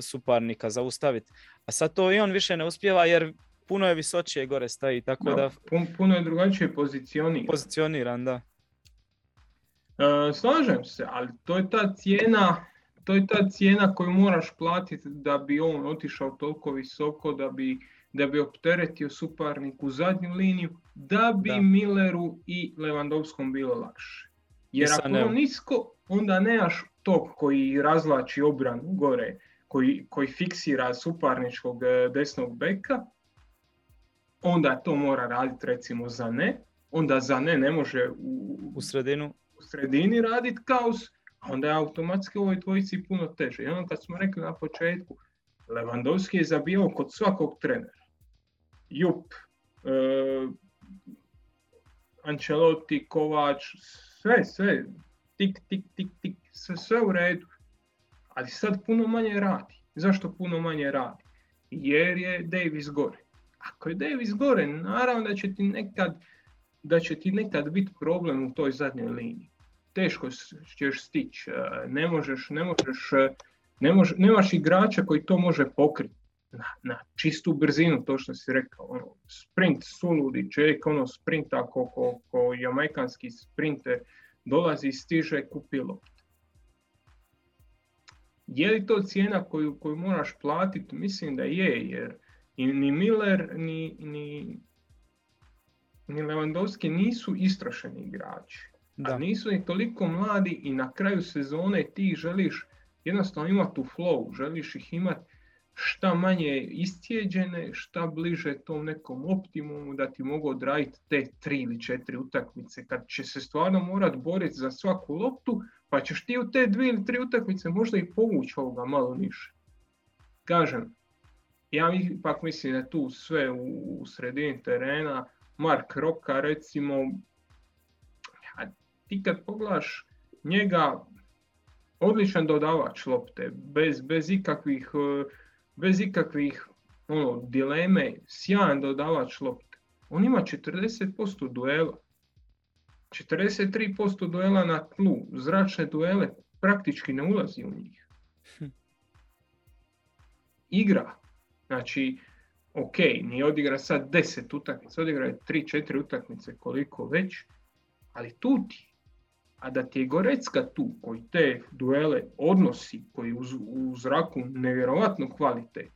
suparnika zaustaviti. A sad to i on više ne uspjeva jer puno je visočije gore staji, tako da... puno je drugačije pozicioniran. Pozicioniran, da. E, slažem se, ali to je ta cijena to je ta cijena koju moraš platiti da bi on otišao toliko visoko, da bi, da bi opteretio suparnik u zadnju liniju, da bi Milleru i Levandovskom bilo lakše. Jer ako je nisko, onda nemaš tog koji razlači obranu gore, koji, koji fiksira suparničkog e, desnog beka, onda to mora raditi recimo za ne, onda za ne ne može u, u sredinu. u sredini raditi kaos, onda je automatski ovoj dvojici puno teže. I ono kad smo rekli na početku, Lewandowski je zabijao kod svakog trenera. Jup, e, Ancelotti, Kovač, sve, sve, tik, tik, tik, tik, sve, sve u redu. Ali sad puno manje radi. Zašto puno manje radi? Jer je Davis gore. Ako je Davis gore, naravno da će ti nekad, da će ti nekad biti problem u toj zadnjoj liniji teško ćeš stići, e, ne možeš, ne možeš, e, ne nemaš igrača koji to može pokriti na, na čistu brzinu, to što si rekao, ono, sprint suludi, čovjek ono sprinta ko, ko, ko jamajkanski sprinter dolazi, stiže, kupi lopt. Je li to cijena koju, koju moraš platiti? Mislim da je, jer ni Miller, ni, ni, ni Lewandowski nisu istrošeni igrači. Da. A nisu ni toliko mladi i na kraju sezone ti želiš jednostavno imati u flow, želiš ih imati šta manje istjeđene, šta bliže tom nekom optimumu da ti mogu odraditi te tri ili četiri utakmice kad će se stvarno morat boriti za svaku loptu pa ćeš ti u te dvije ili tri utakmice možda i povući ovoga malo niže. Kažem, ja ipak mislim da tu sve u, sredini terena, Mark Roka recimo ti kad pogledaš njega, odličan dodavač lopte, bez, bez ikakvih, e, bez ikakvih ono, dileme, sjajan dodavač lopte. On ima 40% duela. 43% duela na tlu, zračne duele praktički ne ulazi u njih. Hm. Igra. Znači, ok, nije odigra sad 10 utakmica, odigra je 3-4 utakmice koliko već, ali tu ti a da ti je Gorecka tu koji te duele odnosi, koji u, u zraku nevjerojatno kvalitet,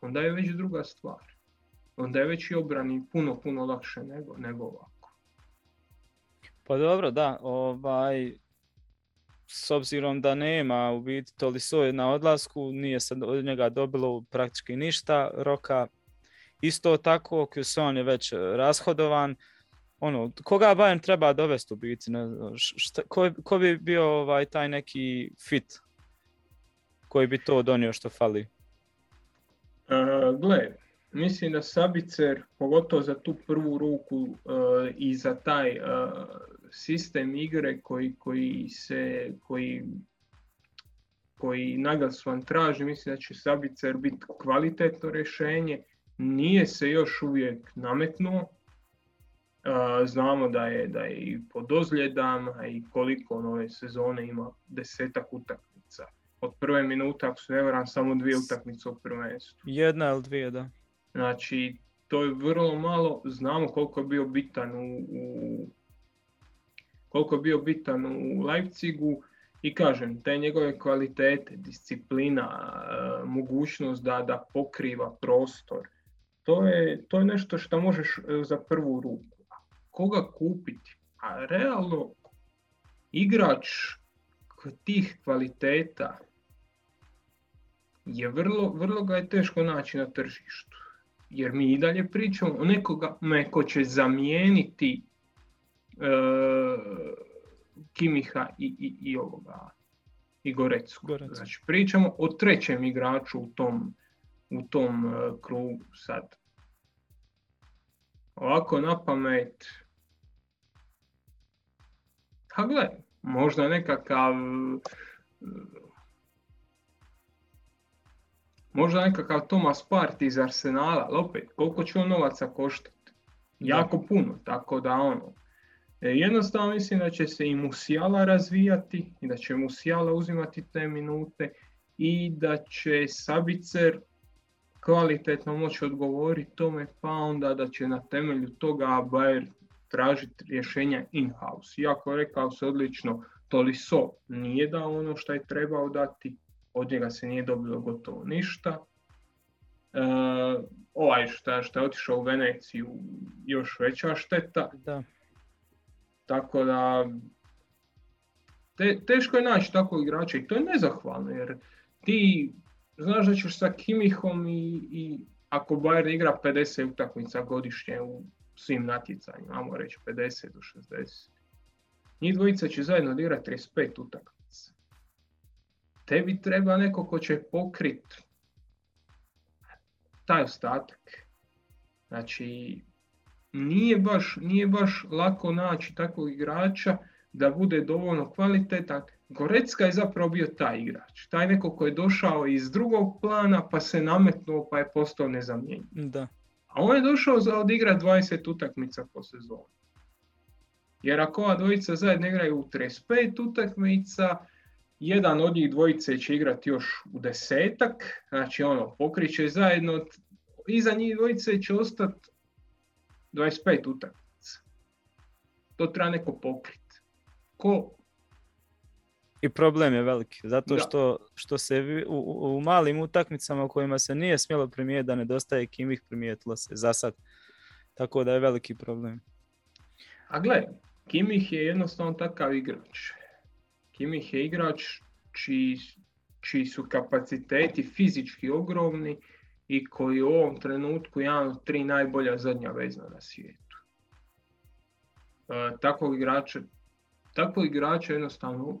onda je već druga stvar. Onda je već i obrani puno, puno lakše nego, nego ovako. Pa dobro, da, ovaj, s obzirom da nema u biti Tolisoje na odlasku, nije se od njega dobilo praktički ništa, Roka isto tako, Kjuson je već rashodovan, ono, koga Bayern treba dovesti u biti, ne šta, ko, ko, bi bio ovaj, taj neki fit koji bi to donio što fali? Uh, gle, mislim da Sabicer, pogotovo za tu prvu ruku uh, i za taj uh, sistem igre koji, koji se, koji koji Nagelsmann traži, mislim da će Sabicer biti kvalitetno rješenje. Nije se još uvijek nametnuo, Znamo da je, da je i pod ozljedama i koliko nove sezone ima desetak utakmica. Od prve minute, ako se ne varam, samo dvije utakmice u prvenstvu. Jedna ili dvije, da. Znači, to je vrlo malo. Znamo koliko je bio bitan u, u koliko je bio bitan u Leipzigu i kažem, te njegove kvalitete, disciplina, mogućnost da, da pokriva prostor, to je, to je nešto što možeš e, za prvu ruku koga kupiti. A realno igrač tih kvaliteta je vrlo, vrlo ga je teško naći na tržištu. Jer mi i dalje pričamo o nekoga ko će zamijeniti e, Kimiha i, i, i ovoga i Gorecku. Znači pričamo o trećem igraču u tom, u tom e, krugu sad. Ovako na pamet ha gle, možda nekakav Možda nekakav Thomas Part iz Arsenala, ali opet, koliko će on novaca koštati? Jako puno, tako da ono. E, jednostavno mislim da će se i Musiala razvijati i da će Musiala uzimati te minute i da će Sabicer kvalitetno moći odgovoriti tome, pa onda da će na temelju toga Bayer tražiti rješenja in-house. Iako rekao se odlično, Toliso nije dao ono što je trebao dati, od njega se nije dobilo gotovo ništa. E, ovaj što, što je otišao u Veneciju, još veća šteta. Da. Tako da, te, teško je naći takvog igrača i to je nezahvalno, jer ti znaš da ćeš sa Kimihom i, i ako Bayern igra 50 utakmica godišnje u svim natjecanjima, ajmo reći 50 do 60. Njih dvojica će zajedno odigrati 35 utakmica. Tebi treba neko ko će pokrit taj ostatak. Znači, nije baš, nije baš lako naći takvog igrača da bude dovoljno kvalitetan. Gorecka je zapravo bio taj igrač. Taj neko koji je došao iz drugog plana pa se nametnuo pa je postao nezamjenjiv. Da. A on je došao za odigrati 20 utakmica po sezoni. Jer ako ova dvojica zajedno igraju u 35 utakmica, jedan od njih dvojice će igrati još u desetak, znači ono, pokriće zajedno, iza njih dvojice će ostati 25 utakmica. To treba neko pokriti. Ko? I problem je veliki, zato što, što se u, u, malim utakmicama u kojima se nije smjelo primijetiti da nedostaje Kimih primijetilo se za sad. Tako da je veliki problem. A gle, Kimih je jednostavno takav igrač. Kimih je igrač čiji, čiji su kapaciteti fizički ogromni i koji u ovom trenutku jedan od tri najbolja zadnja vezna na svijetu. E, takvog igrača, takvog igrača jednostavno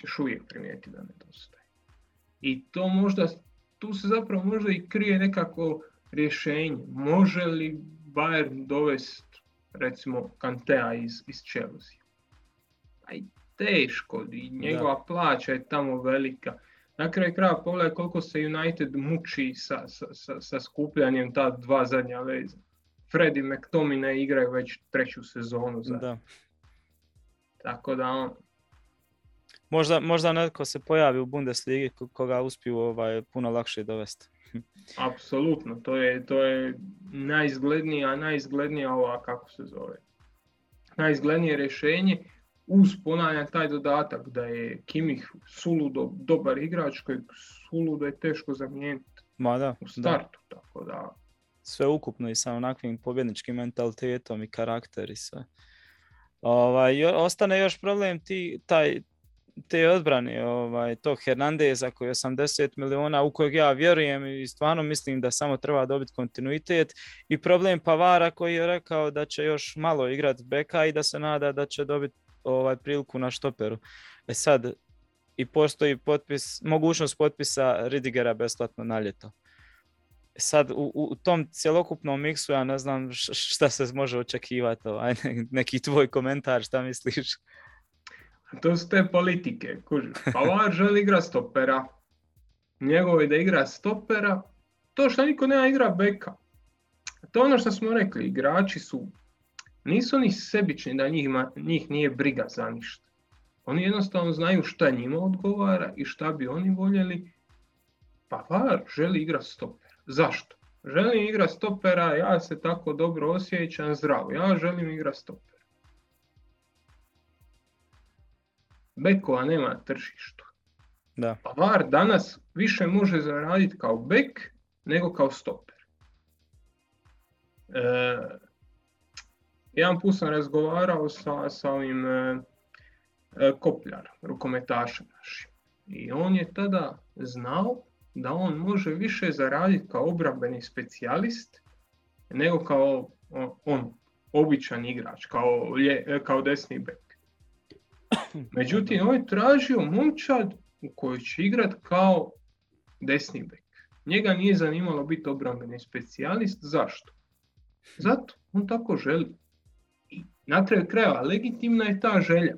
ćeš uvijek primijetiti da nedostaje. I to možda, tu se zapravo možda i krije nekako rješenje. Može li Bayern dovesti recimo Kantea iz, iz Chelsea? Aj teško i njegova plaća je tamo velika na kraju kraja pogledaj koliko se United muči sa, sa, sa, skupljanjem ta dva zadnja veza. Freddy McTominay igraju već treću sezonu. Za... Da. Tako da on... Možda, možda netko se pojavi u Bundesligi koga uspiju ovaj, puno lakše dovesti. Apsolutno, to je, to je najizglednija, najizglednija ova, kako se zove, najizglednije rješenje uz ponavljam taj dodatak da je Kimih suludo dobar igrač kojeg suludo je teško zamijeniti Ma da, u startu. Da. Tako da... Sve ukupno i sa onakvim pobjedničkim mentalitetom i karakter i sve. Ovaj, ostane još problem ti, taj, te odbrane ovaj, tog Hernandeza koji je 80 miliona u kojeg ja vjerujem i stvarno mislim da samo treba dobiti kontinuitet i problem Pavara koji je rekao da će još malo igrati beka i da se nada da će dobiti ovaj, priliku na štoperu. E sad, i postoji potpis, mogućnost potpisa Ridigera besplatno na ljeto. E sad, u, u tom cjelokupnom miksu ja ne znam šta se može očekivati. Ovaj, neki tvoj komentar, šta misliš? To su te politike. Pavar želi igra stopera. Njegovo je da igra stopera. To što niko nema igra beka. To je ono što smo rekli. Igrači su nisu oni sebični da njih, njih nije briga za ništa. Oni jednostavno znaju šta njima odgovara i šta bi oni voljeli. Pa var želi igrati stopera. Zašto? Želim igrati stopera, ja se tako dobro osjećam zdravo. Ja želim igrati stopera. Bekova nema tržištu. Da. Pa VAR danas više može zaraditi kao bek nego kao stoper. E, jedan put sam razgovarao sa, sa ovim e, e, Kopljar, rukometašem našim. I on je tada znao da on može više zaraditi kao obrambeni specijalist nego kao on, običan igrač, kao, lje, kao desni bek. Međutim, on je tražio momčad u kojoj će igrat kao desni bek. Njega nije zanimalo biti obrambeni specijalist. Zašto? Zato, on tako želi na kraju krajeva, legitimna je ta želja.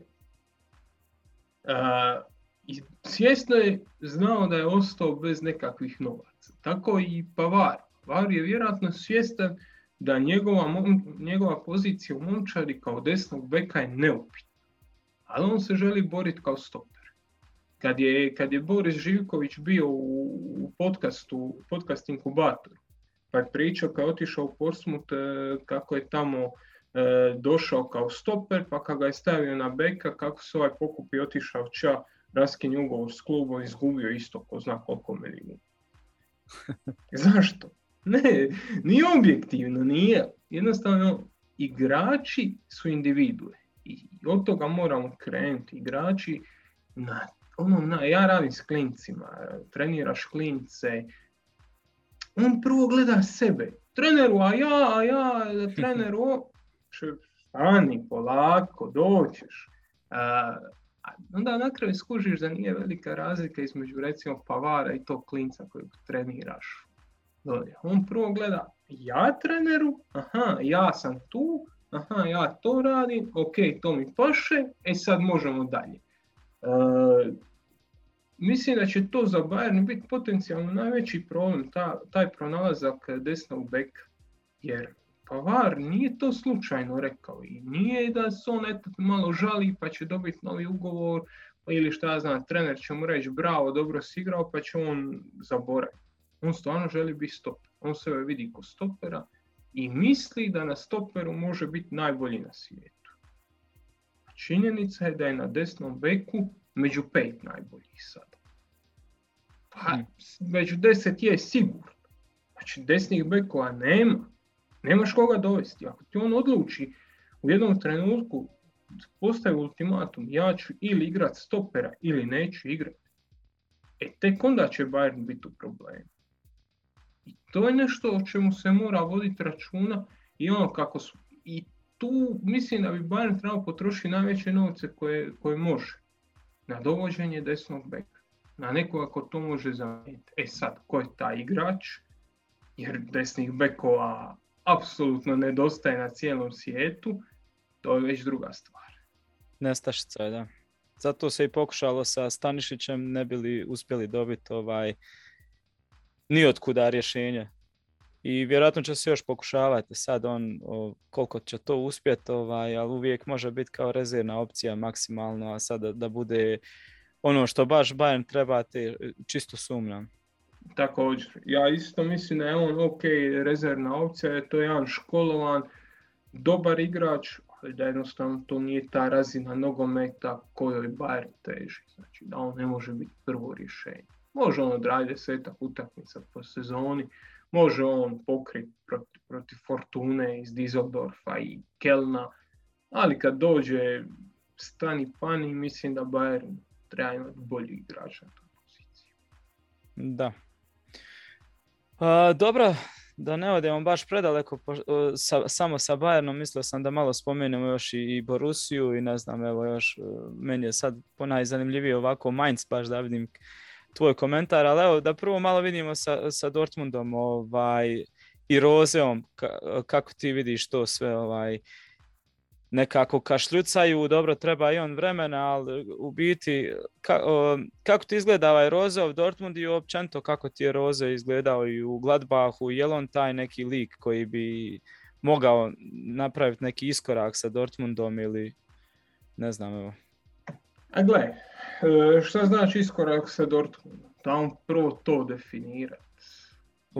I svjesno je znao da je ostao bez nekakvih novaca. Tako i Pavar. Pavar je vjerojatno svjestan da njegova, njegova pozicija u momčari kao desnog beka je neupitna. Ali on se želi boriti kao stoper. Kad je, kad je Boris Živković bio u, u podcastu, podcast inkubatoru, pa je pričao kad je otišao u Portsmouth e, kako je tamo e, došao kao stoper, pa kad ga je stavio na beka, kako se ovaj pokup i otišao ča, raskinju ugovor s klubom, izgubio isto ko zna koliko milijuna. Zašto? Ne, nije objektivno, nije. Jednostavno, igrači su individue. I od toga moramo krenuti. Igrači, na, ono, na, ja radim s klincima, treniraš klince, on prvo gleda sebe. Treneru, a ja, a ja, treneru, stani polako, doćeš. A, onda na kraju skužiš da nije velika razlika između recimo Pavara i tog klinca kojeg treniraš. On prvo gleda, ja treneru, aha, ja sam tu, aha, ja to radim, ok, to mi paše, e sad možemo dalje. E, mislim da će to za Bayern biti potencijalno najveći problem, ta, taj pronalazak desnog beka. Jer Pavar nije to slučajno rekao i nije da se on eto malo žali pa će dobiti novi ugovor ili šta ja znam, trener će mu reći bravo, dobro si igrao pa će on zaboraviti. On stvarno želi biti stoper. On se vidi ko stopera i misli da na stoperu može biti najbolji na svijetu. Činjenica je da je na desnom beku među pet najboljih sada. Pa, hmm. među deset je sigurno. Znači, desnih bekova nema. Nemaš koga dovesti. Ako ti on odluči u jednom trenutku postavi ultimatum, ja ću ili igrat stopera ili neću igrati. E tek onda će Bayern biti u problemu. I to je nešto o čemu se mora voditi računa i ono kako su. I tu mislim da bi Bayern trebao potrošiti najveće novce koje, koje može na dovođenje desnog beka. Na nekoga ko to može zamijeniti. E sad, ko je taj igrač? Jer desnih bekova apsolutno nedostaje na cijelom svijetu, to je već druga stvar. Nestašica je, da. Zato se i pokušalo sa Stanišićem, ne bili uspjeli dobiti ovaj nijotkuda rješenje. I vjerojatno će se još pokušavati sad on koliko će to uspjeti, ovaj, ali uvijek može biti kao rezervna opcija maksimalno, a sada da bude ono što baš Bayern trebate, čisto sumnjam. Također, ja isto mislim da je on ok rezervna opcija, to je jedan školovan, dobar igrač, ali da jednostavno to nije ta razina nogometa kojoj Bayern teži. Znači da on ne može biti prvo rješenje. Može on odraditi setak utakmica po sezoni, može on pokriti protiv, protiv Fortune iz Dizeldorfa i Kelna, ali kad dođe stani pani, mislim da Bayern treba imati bolji igrač na tu poziciju. Da, dobro, da ne odemo baš predaleko sa, samo sa Bayernom, mislio sam da malo spomenemo još i, i Borusiju i ne znam, evo još, e, meni je sad ponajzanimljivije ovako Mainz baš da vidim tvoj komentar, ali evo da prvo malo vidimo sa, sa Dortmundom ovaj, i Rozeom, kako ti vidiš to sve, ovaj, nekako kašljucaju, dobro treba i on vremena, ali u biti kako ti izgleda ovaj Rozov Dortmund i općenito kako ti je Roze izgledao i u Gladbachu, je on taj neki lik koji bi mogao napraviti neki iskorak sa Dortmundom ili ne znam evo. A gle, e, šta znači iskorak sa Dortmundom? On prvo to definirati.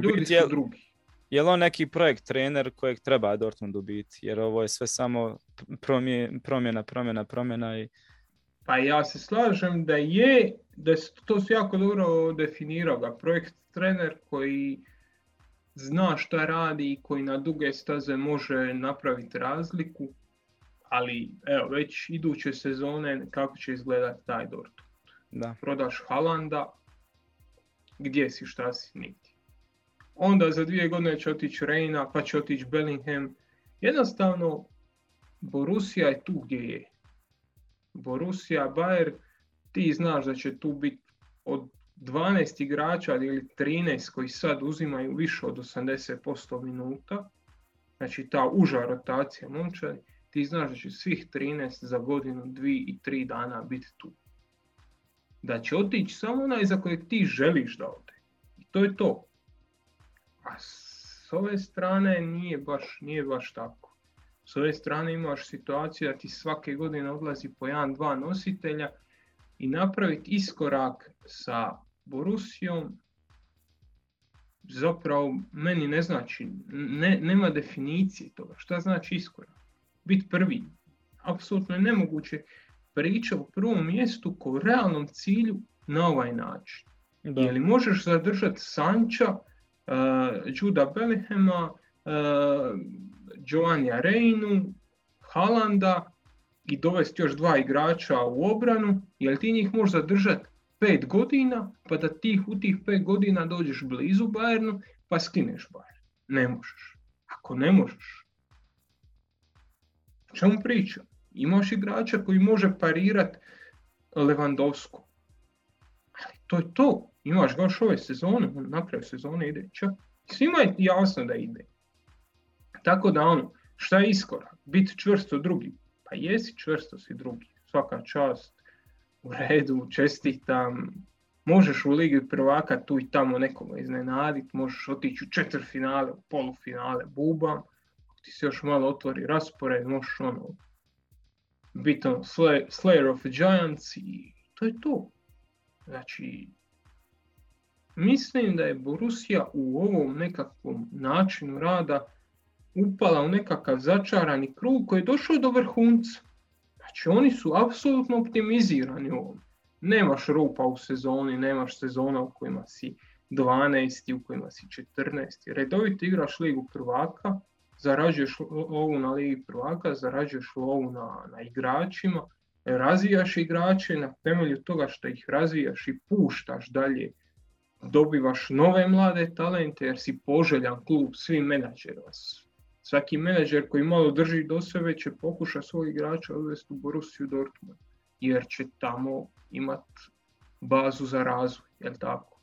Ljudi su drugi. Je li on neki projekt trener kojeg treba Dortmundu biti? Jer ovo je sve samo promjena, promjena, promjena i... Pa ja se slažem da je, da to su jako dobro definirao ga. Projekt trener koji zna šta radi i koji na duge staze može napraviti razliku. Ali evo, već iduće sezone kako će izgledati taj Dortmund. Da. Prodaš Halanda, gdje si, šta si, niti onda za dvije godine će otići Reina, pa će otići Bellingham. Jednostavno, Borussia je tu gdje je. Borussia, Bayer, ti znaš da će tu biti od 12 igrača ili 13 koji sad uzimaju više od 80% minuta, znači ta uža rotacija momčadi, ti znaš da će svih 13 za godinu, dvije i tri dana biti tu. da će otići samo onaj za kojeg ti želiš da ode. I to je to. A s ove strane nije baš, nije baš tako. S ove strane imaš situaciju da ti svake godine odlazi po jedan, dva nositelja i napraviti iskorak sa Borusijom zapravo meni ne znači, ne, nema definicije toga. Šta znači iskorak? Biti prvi. Apsolutno je nemoguće priča u prvom mjestu ko realnom cilju na ovaj način. Da. Je li možeš zadržati Sanča, uh, Juda Bellihema, uh, Giovanni Reinu, Halanda i dovesti još dva igrača u obranu, jel ti njih možeš zadržati pet godina, pa da ti u tih pet godina dođeš blizu Bayernu, pa skineš Bayern. Ne možeš. Ako ne možeš, čemu pričam? Imaš igrača koji može parirat Levandovsku. Ali to je to. Imaš ga još ove sezone, on napravio sezone ide čak. Svima je jasno da ide. Tako da ono, šta je iskorak? Biti čvrsto drugi. Pa jesi čvrsto si drugi. Svaka čast. U redu, čestitam. Možeš u Ligi prvaka tu i tamo nekoga iznenaditi. Možeš otići u četvrfinale, u polufinale, bubam. Ti se još malo otvori raspored, možeš ono biti ono Slayer of Giants i to je to. Znači, mislim da je Borussia u ovom nekakvom načinu rada upala u nekakav začarani krug koji je došao do vrhunca. Znači oni su apsolutno optimizirani u ovom. Nemaš rupa u sezoni, nemaš sezona u kojima si 12, u kojima si 14. Redovito igraš ligu prvaka, zarađuješ lovu na ligi prvaka, zarađuješ lovu na, na igračima, razvijaš igrače na temelju toga što ih razvijaš i puštaš dalje, dobivaš nove mlade talente jer si poželjan klub svim menadžerima. Svaki menadžer koji malo drži do sebe će pokuša svoj igrača odvesti u Borussiju Dortmund jer će tamo imat bazu za razvoj, jel tako?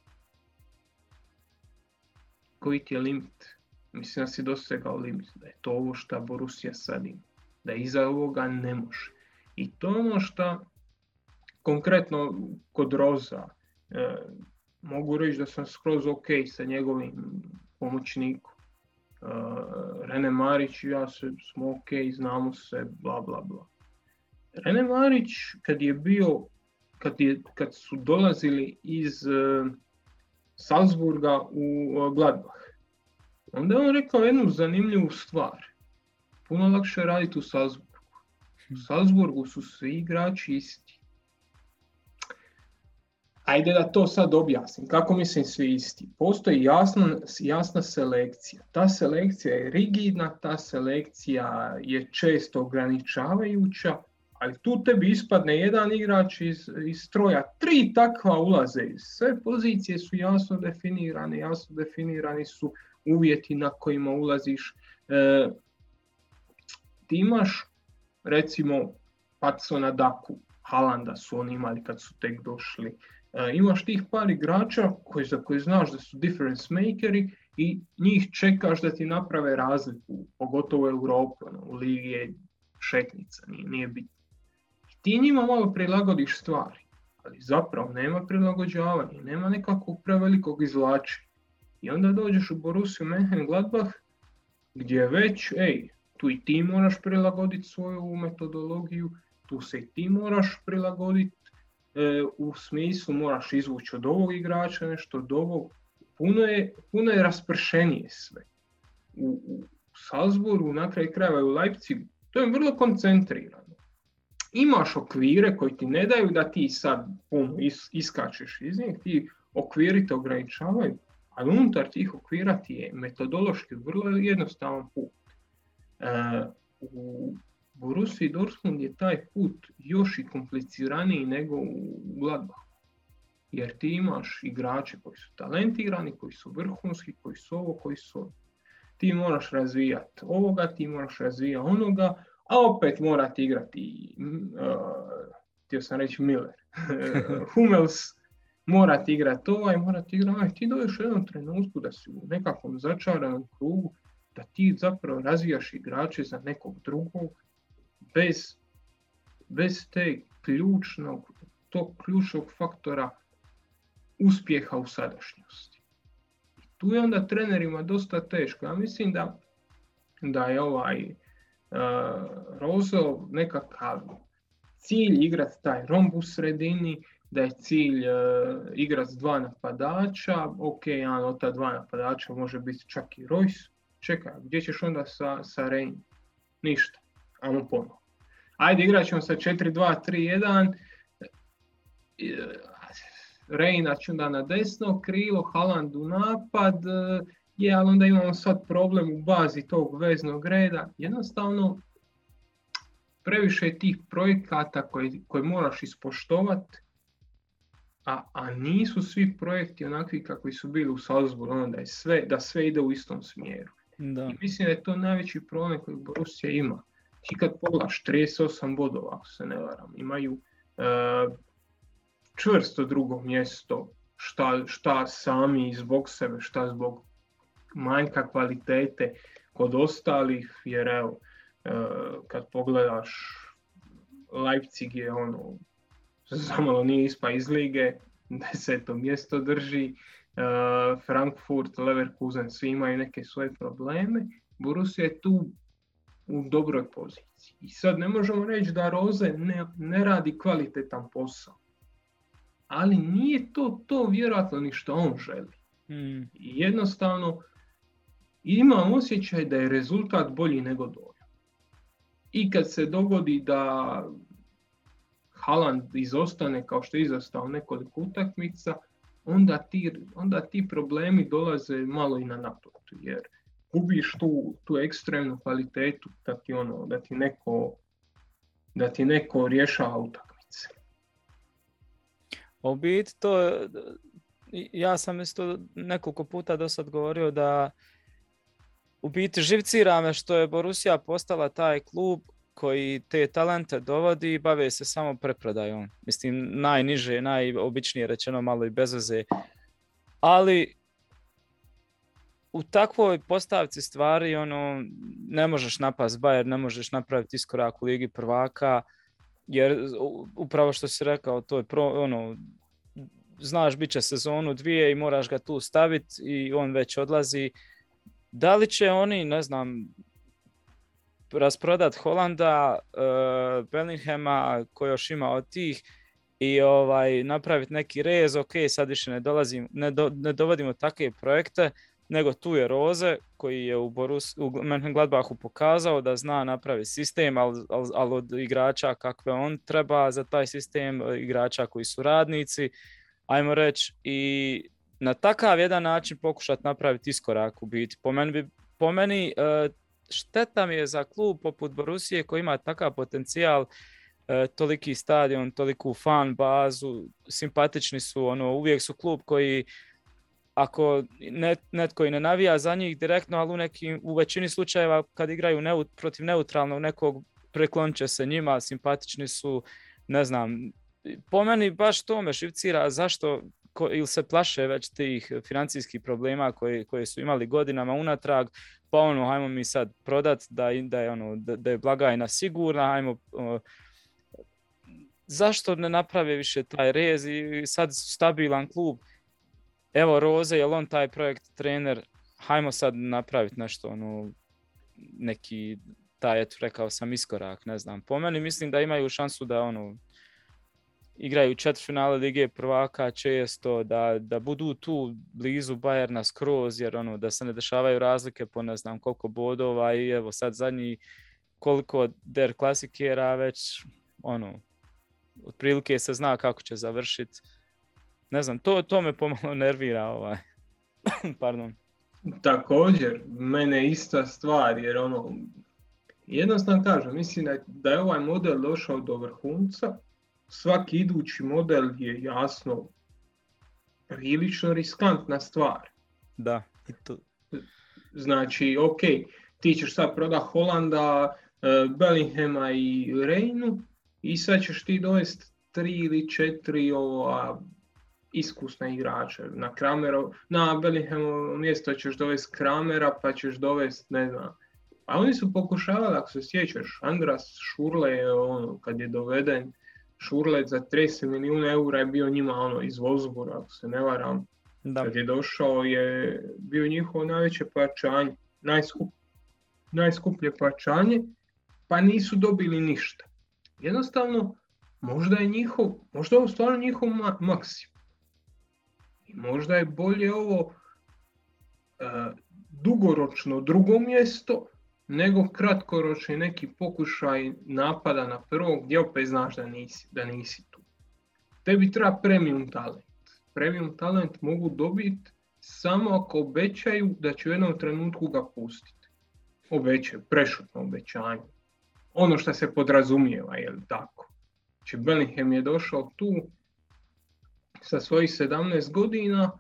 Koji ti je limit? Mislim da si dosegao limit, da je to ovo što Borussia sad ima, da iza ovoga ne može. I to ono što konkretno kod Roza e, mogu reći da sam skroz ok sa njegovim pomoćnikom. E, Rene Marić i ja se, smo ok, znamo se, bla bla bla. Rene Marić kad je bio, kad, je, kad su dolazili iz e, Salzburga u Gladbach, Onda je on rekao jednu zanimljivu stvar. Puno lakše je raditi u Salzburgu. U Salzburgu su svi igrači isti. Ajde da to sad objasnim. Kako mislim svi isti? Postoji jasna, jasna selekcija. Ta selekcija je rigidna, ta selekcija je često ograničavajuća, ali tu tebi ispadne jedan igrač iz, iz stroja, tri takva ulaze. Sve pozicije su jasno definirane, jasno definirani su uvjeti na kojima ulaziš. E, ti imaš recimo Patsona Daku, Halanda su oni imali kad su tek došli. E, imaš tih par igrača koji, za koje znaš da su difference makeri i njih čekaš da ti naprave razliku, pogotovo u Europi, ono, u ligi je šetnica, nije, nije bitno. Ti njima malo prilagodiš stvari, ali zapravo nema prilagođavanja, nema nekakvog prevelikog izvlačenja. I onda dođeš u Borussiju Gladbach gdje već, ej, tu i ti moraš prilagoditi svoju metodologiju, tu se i ti moraš prilagoditi e, u smislu moraš izvući od ovog igrača nešto od ovog. Puno je, puno je raspršenije sve. U, u Salzburgu, na kraju krajeva i u Leipzigu, to je vrlo koncentrirano. Imaš okvire koji ti ne daju da ti sad puno iskačeš iz njih, ti okviri te ograničavaju, ali unutar tih okvira ti je metodološki vrlo jednostavan put. E, u Borussia Dortmund je taj put još i kompliciraniji nego u Gladbachu. Jer ti imaš igrače koji su talentirani, koji su vrhunski, koji su ovo, koji su ovo. Ti moraš razvijati ovoga, ti moraš razvijati onoga, a opet morati igrati, uh, htio sam reći Miller, Hummels, morati igrati ovaj, morati igrati ovaj. Ti dođeš u jednom trenutku da si u nekakvom začaranom krugu, da ti zapravo razvijaš igrače za nekog drugog bez, bez te ključnog, tog ključnog faktora uspjeha u sadašnjosti. Tu je onda trenerima dosta teško. Ja mislim da, da je ovaj uh, Rozo nekakav cilj igrati taj romb u sredini, da je cilj uh, igrati s dva napadača, ok, jedan od ta dva napadača može biti čak i Royce, čekaj, gdje ćeš onda sa, sa Rein? Ništa, ajmo ponovno. Ajde igrat ćemo sa 4-2-3-1, Reina će onda na desno krilo, Haaland u napad, je, ali onda imamo sad problem u bazi tog veznog reda. Jednostavno, previše tih projekata koje, koje moraš ispoštovati, a, a nisu svi projekti onakvi kakvi su bili u Salzburgu, onda je sve, da sve ide u istom smjeru. Da. I mislim da je to najveći problem koji Borussia ima. Ti kad pogledaš 38 bodova, ako se ne varam, imaju e, čvrsto drugo mjesto, šta, šta sami zbog sebe, šta zbog manjka kvalitete kod ostalih, jer evo, e, kad pogledaš Leipzig je ono, zamalo nije ispa iz lige, deseto mjesto drži, e, Frankfurt, Leverkusen, svi imaju neke svoje probleme, Borussia je tu u dobroj poziciji. I sad ne možemo reći da Roze ne, ne radi kvalitetan posao. Ali nije to to vjerojatno ni što on želi. Mm. I jednostavno imam osjećaj da je rezultat bolji nego dojam. I kad se dogodi da Haaland izostane kao što je izostao nekoliko utakmica, onda ti, onda ti problemi dolaze malo i na naplatu. Jer gubiš tu, tu ekstremnu kvalitetu da ti, ono, da ti neko da ti neko rješava utakmice. U biti to, ja sam isto nekoliko puta do sad govorio da u biti živcira me što je Borussia postala taj klub koji te talente dovodi i bave se samo preprodajom. Mislim, najniže, najobičnije rečeno, malo i bez veze. Ali u takvoj postavci stvari ono ne možeš napast Bayern, ne možeš napraviti iskorak u Ligi prvaka, jer upravo što si rekao, to je pro, ono, znaš bit će sezonu dvije i moraš ga tu staviti i on već odlazi. Da li će oni, ne znam, rasprodat Holanda, uh, Bellinghama, koji još ima od tih, i ovaj napraviti neki rez, ok, sad više ne, dolazim, ne, do, ne dovodimo takve projekte, nego tu je Roze koji je u, Borus, u Mönchengladbachu pokazao da zna napraviti sistem, ali, ali, ali od igrača kakve on treba za taj sistem, igrača koji su radnici, ajmo reći, i na takav jedan način pokušati napraviti iskorak u biti. Po meni, po meni šteta mi je za klub poput Borusije koji ima takav potencijal, toliki stadion, toliku fan bazu, simpatični su, ono, uvijek su klub koji ako net, netko i ne navija za njih direktno, ali u, nekim, u većini slučajeva kad igraju neut, protiv neutralnog nekog preklonit će se njima, simpatični su, ne znam, po meni baš to me šivcira zašto ko, ili se plaše već tih financijskih problema koje, koje su imali godinama unatrag, pa ono, hajmo mi sad prodat da, da je, ono, da, da je blagajna sigurna, hajmo, o, zašto ne naprave više taj rez i sad stabilan klub, evo Roze, je on taj projekt trener, hajmo sad napraviti nešto, ono, neki, taj, eto, rekao sam iskorak, ne znam. Po meni mislim da imaju šansu da, ono, igraju četiri finale Lige prvaka često, da, da budu tu blizu Bajerna skroz, jer ono, da se ne dešavaju razlike po ne znam koliko bodova i evo sad zadnji koliko der klasikera već, ono, otprilike se zna kako će završiti ne znam, to, to me pomalo nervira ovaj. Pardon. Također, mene ista stvar, jer ono, jednostavno kažem, mislim da da je ovaj model došao do vrhunca, svaki idući model je jasno prilično riskantna stvar. Da, i to. Znači, ok, ti ćeš sad proda Holanda, Bellinghama i Reinu i sad ćeš ti dovesti tri ili četiri ova, iskusne igrače. Na Krameru, na Bellinghamu mjesto ćeš dovesti Kramera, pa ćeš dovesti, ne znam. A oni su pokušavali, ako se sjećaš, Andras Šurle je ono, kad je doveden, Šurlet za 30 milijuna eura je bio njima ono iz Wolfsburga, ako se ne varam. Da. Kad je došao je bio njihovo najveće pojačanje, najskup, najskuplje pojačanje, pa nisu dobili ništa. Jednostavno, možda je njihov, možda je ovo stvarno njihov maksimum. I možda je bolje ovo uh, dugoročno drugo mjesto, nego kratkoročni neki pokušaj napada na prvo gdje opet znaš da nisi, da nisi tu. Tebi treba premium talent. Premium talent mogu dobiti samo ako obećaju da će u jednom trenutku ga pustiti. Obećaju, prešutno obećanje. Ono što se podrazumijeva, je li tako? Znači Bellingham je došao tu sa svojih 17 godina,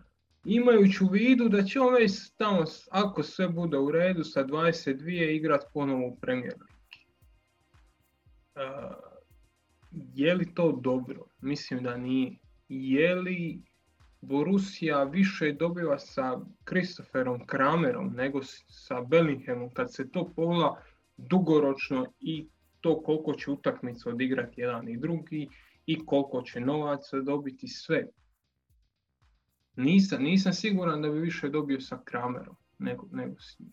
imajući u vidu da će on već tamo, ako sve bude u redu, sa 22 igrat ponovo u Premier. Uh, je li to dobro? Mislim da nije. Je li Borussia više dobiva sa Christopherom Kramerom nego sa Bellinghamom kad se to pogleda dugoročno i to koliko će utakmicu odigrati jedan i drugi i koliko će novaca dobiti sve. Nisam, nisam siguran da bi više dobio sa Kramerom nego, nego s njim.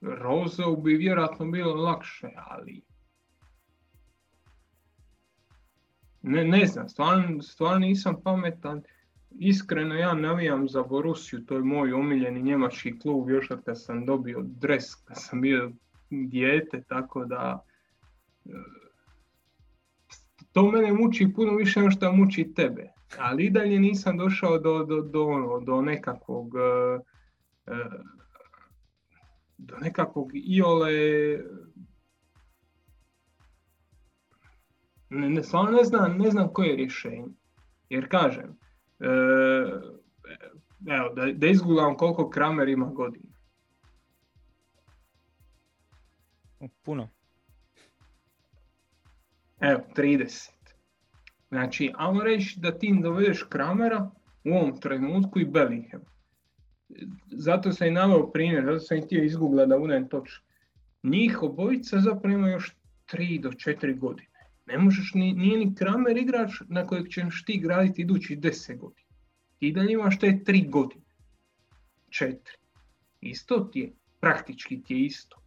Rozeu bi vjerojatno bilo lakše, ali ne, ne znam, stvarno, stvarno nisam pametan. Iskreno ja navijam za Borusiju, to je moj omiljeni njemački klub još od kad sam dobio dres, kad sam bio dijete, tako da to mene muči puno više nego što muči tebe. Ali i dalje nisam došao do, do, do, ono, do nekakvog e, e, do nekakvog iole ne, ne, stvarno ne znam, ne znam koje je rješenje. Jer kažem, e, evo, da, da koliko Kramer ima godina. Puno. Evo, 30. Znači, ajmo reći da ti dovedeš Kramera u ovom trenutku i Bellingham. Zato sam i naveo primjer, zato sam i htio izgoogla da budem točan. Njih obojica zapravo ima još 3 do 4 godine. Ne možeš, ni, nije ni Kramer igrač na kojeg ćeš ti graditi idući 10 godina. Ti dalje imaš te 3 godine. 4. Isto ti je, praktički ti je isto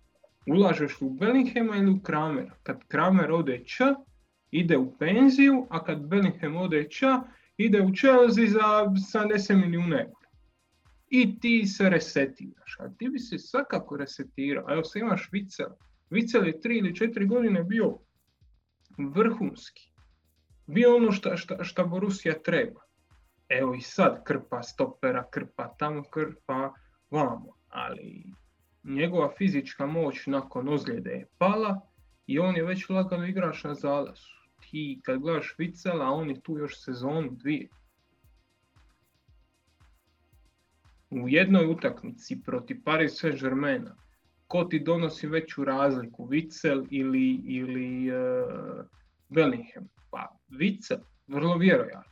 ulažeš u Bellinghama ili u Kramera. Kad Kramer ode č, ide u penziju, a kad Bellingham ode č, ide u Chelsea za 70 milijuna eura. I ti se resetiraš. A ti bi se svakako resetirao. Evo se imaš Vicel. Vicel je 3 ili 4 godine bio vrhunski. Bio ono šta, šta, šta Borussia treba. Evo i sad krpa stopera, krpa tamo, krpa vamo. Ali njegova fizička moć nakon ozljede je pala i on je već lagano igrač na zalasu. Ti kad gledaš Vicela, on je tu još sezonu, dvije. U jednoj utakmici protiv Paris Saint-Germaina, ko ti donosi veću razliku, Vicel ili, ili uh, Bellingham? Pa Vicel, vrlo vjerojatno.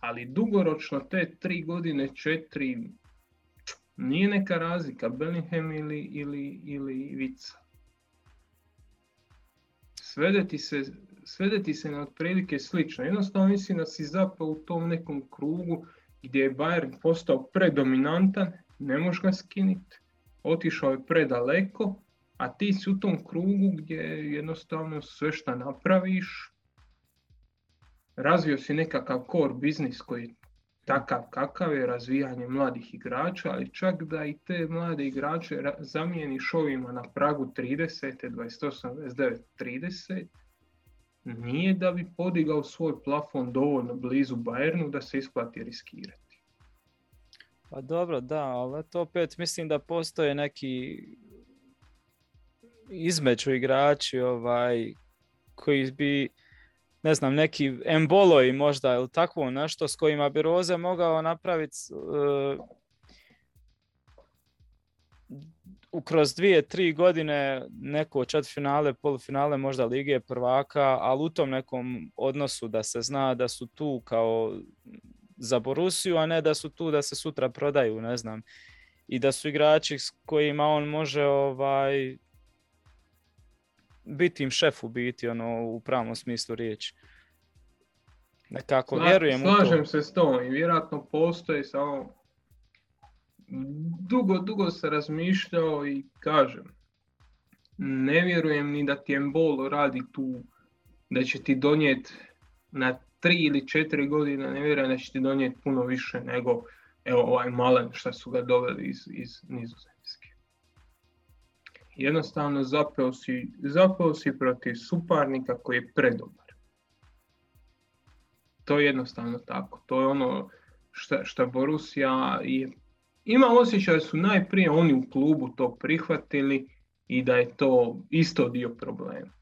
Ali dugoročno te tri godine, četiri, nije neka razlika Bellingham ili, ili, ili Vica. Svedeti se, svedeti se na otprilike slično. Jednostavno mislim da si zapao u tom nekom krugu gdje je Bayern postao predominantan, ne možeš ga skiniti, otišao je predaleko, a ti si u tom krugu gdje jednostavno sve što napraviš, razvio si nekakav core biznis koji takav kakav je razvijanje mladih igrača, ali čak da i te mlade igrače zamijeniš ovima na pragu 30, 28, 29, 30, nije da bi podigao svoj plafon dovoljno blizu Bayernu da se isplati riskirati. Pa dobro, da, ali to opet mislim da postoje neki između igrači ovaj, koji bi ne znam, neki emboloj možda ili takvo nešto s kojima bi Roze mogao napraviti kroz dvije, tri godine neko finale, polufinale možda Lige prvaka, ali u tom nekom odnosu da se zna da su tu kao za Borusiju, a ne da su tu da se sutra prodaju, ne znam. I da su igrači s kojima on može ovaj biti im šef u biti, ono, u pravom smislu riječi. Nekako vjerujem u to. Slažem se s tom i vjerojatno postoji samo dugo, dugo se razmišljao i kažem, ne vjerujem ni da ti radi tu, da će ti donijeti na tri ili četiri godine, ne vjerujem da će ti donijeti puno više nego evo ovaj Malen što su ga doveli iz, iz Nizozemske. Jednostavno zapeo si, zapeo si protiv suparnika koji je predobar. To je jednostavno tako. To je ono što Borussia je ima osjećaj da su najprije oni u klubu to prihvatili i da je to isto dio problema.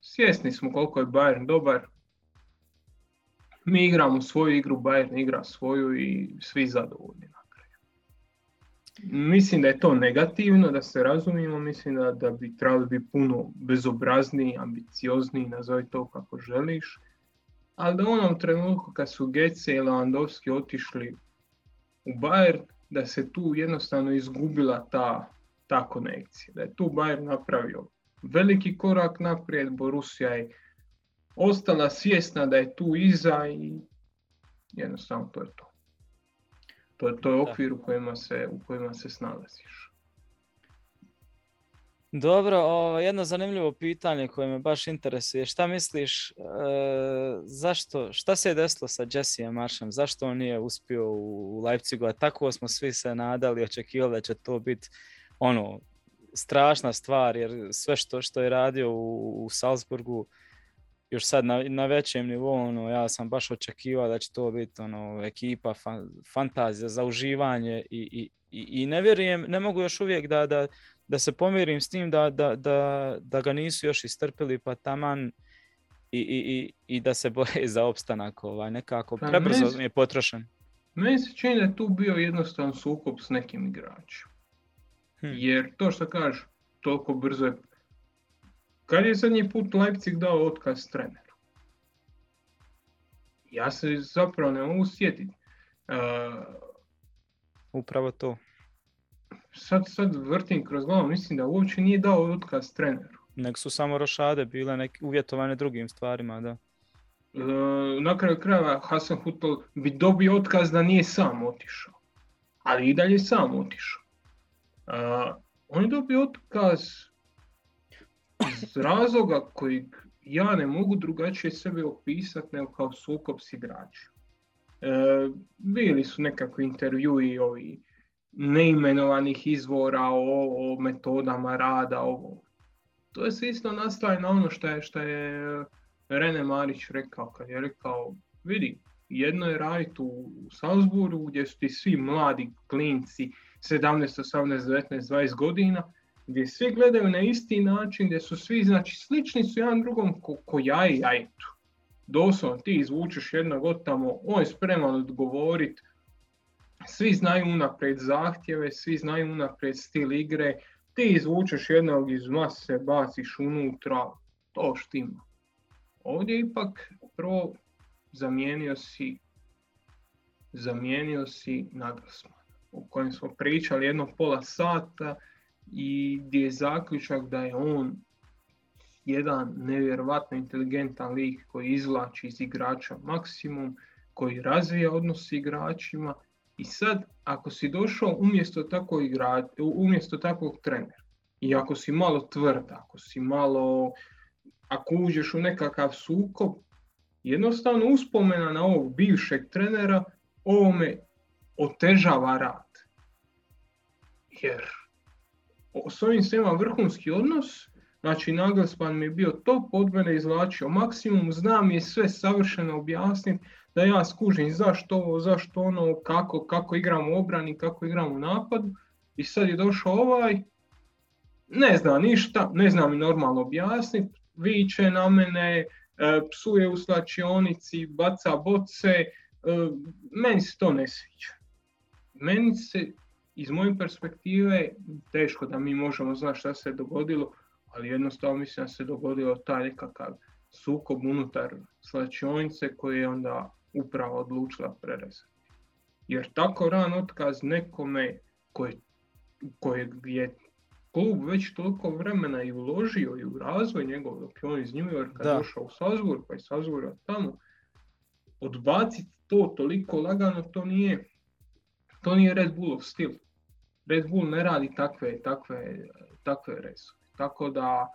Svjesni smo koliko je Bayern dobar. Mi igramo svoju igru, Bayern igra svoju i svi zadovoljni na kraju. Mislim da je to negativno, da se razumijemo, mislim da, da bi trebali biti puno bezobrazniji, ambiciozniji, nazovi to kako želiš. Ali da u onom trenutku kad su Gece i Lewandowski otišli u Bayern, da se tu jednostavno izgubila ta, ta konekcija. Da je tu Bayern napravio veliki korak naprijed, Borussia je ostala svjesna da je tu iza i jednostavno to je to. To, je, to je okvir u kojima se, u kojima se snalaziš. Dobro, o, jedno zanimljivo pitanje koje me baš interesuje. Šta misliš, e, zašto, šta se je desilo sa Jesse Maršem? Zašto on nije uspio u Leipzigu? A tako smo svi se nadali, očekivali da će to biti ono, strašna stvar, jer sve što, što je radio u, u Salzburgu, još sad na, na većem nivou, ono, ja sam baš očekivao da će to biti ono, ekipa, fantazija za uživanje i, i, i, ne vjerujem, ne mogu još uvijek da, da, da se pomirim s tim da, da, da, da ga nisu još istrpili pa taman i, i, i da se boje za opstanak ovaj, nekako pa prebrzo mi je potrošen. Meni se čini da je tu bio jednostavan sukob s nekim igračem. Hm. Jer to što kažeš, toliko brzo je... Kad je zadnji put Leipzig dao otkaz treneru? Ja se zapravo ne mogu sjetiti. Upravo to sad, sad vrtim kroz glavu, mislim da uopće nije dao otkaz treneru. Nek su samo rošade bile neke uvjetovane drugim stvarima, da. E, na kraju krajeva Hasan Hutel bi dobio otkaz da nije sam otišao. Ali i dalje sam otišao. E, on je dobio otkaz iz razloga koji ja ne mogu drugačije sebe opisati nego kao sukob s igračima. E, bili su nekakvi intervjui ovi neimenovanih izvora o, o metodama rada. O, to je se isto nastaje na ono što je, što je Rene Marić rekao, kad je rekao, vidi, jedno je raditi u Salzburgu gdje su ti svi mladi klinci, 17, 18, 19, 20 godina, gdje svi gledaju na isti način, gdje su svi, znači, slični su jedan drugom ko, ko ja i jajtu. Doslovno, ti izvučeš jednog od tamo, on je spreman odgovoriti, svi znaju unaprijed zahtjeve, svi znaju unaprijed stil igre, ti izvučeš jednog iz mase, baciš unutra, to štima. Ovdje ipak prvo zamijenio si zamijenio si Nagelsmann, o kojem smo pričali jedno pola sata i gdje je zaključak da je on jedan nevjerovatno inteligentan lik koji izvlači iz igrača maksimum, koji razvija odnos s igračima i sad, ako si došao umjesto takvog umjesto takvog trenera, i ako si malo tvrd, ako si malo, ako uđeš u nekakav sukob, jednostavno uspomena na ovog bivšeg trenera ovome otežava rad. Jer s ovim se ima vrhunski odnos, znači Nagelsmann mi je bio top, od mene izvlačio maksimum, znam je sve savršeno objasniti, da ja skužim zašto ovo, zašto ono, kako, kako igram u obrani, kako igram u napadu. I sad je došao ovaj, ne zna ništa, ne zna mi normalno objasniti, viče na mene, e, psuje u slačionici, baca boce, e, meni se to ne sviđa. Meni se, iz moje perspektive, teško da mi možemo znati šta se dogodilo, ali jednostavno mislim da se dogodilo taj nekakav sukob unutar slačionice koji je onda upravo odlučila prerezati. Jer tako ran otkaz nekome koji, kojeg je klub već toliko vremena i uložio i u razvoj njegov dok je on iz New Yorka došao u Salzburg pa iz Salzburga tamo, odbaciti to toliko lagano, to nije, to nije Red Bullov stil. Red Bull ne radi takve, takve, takve Tako da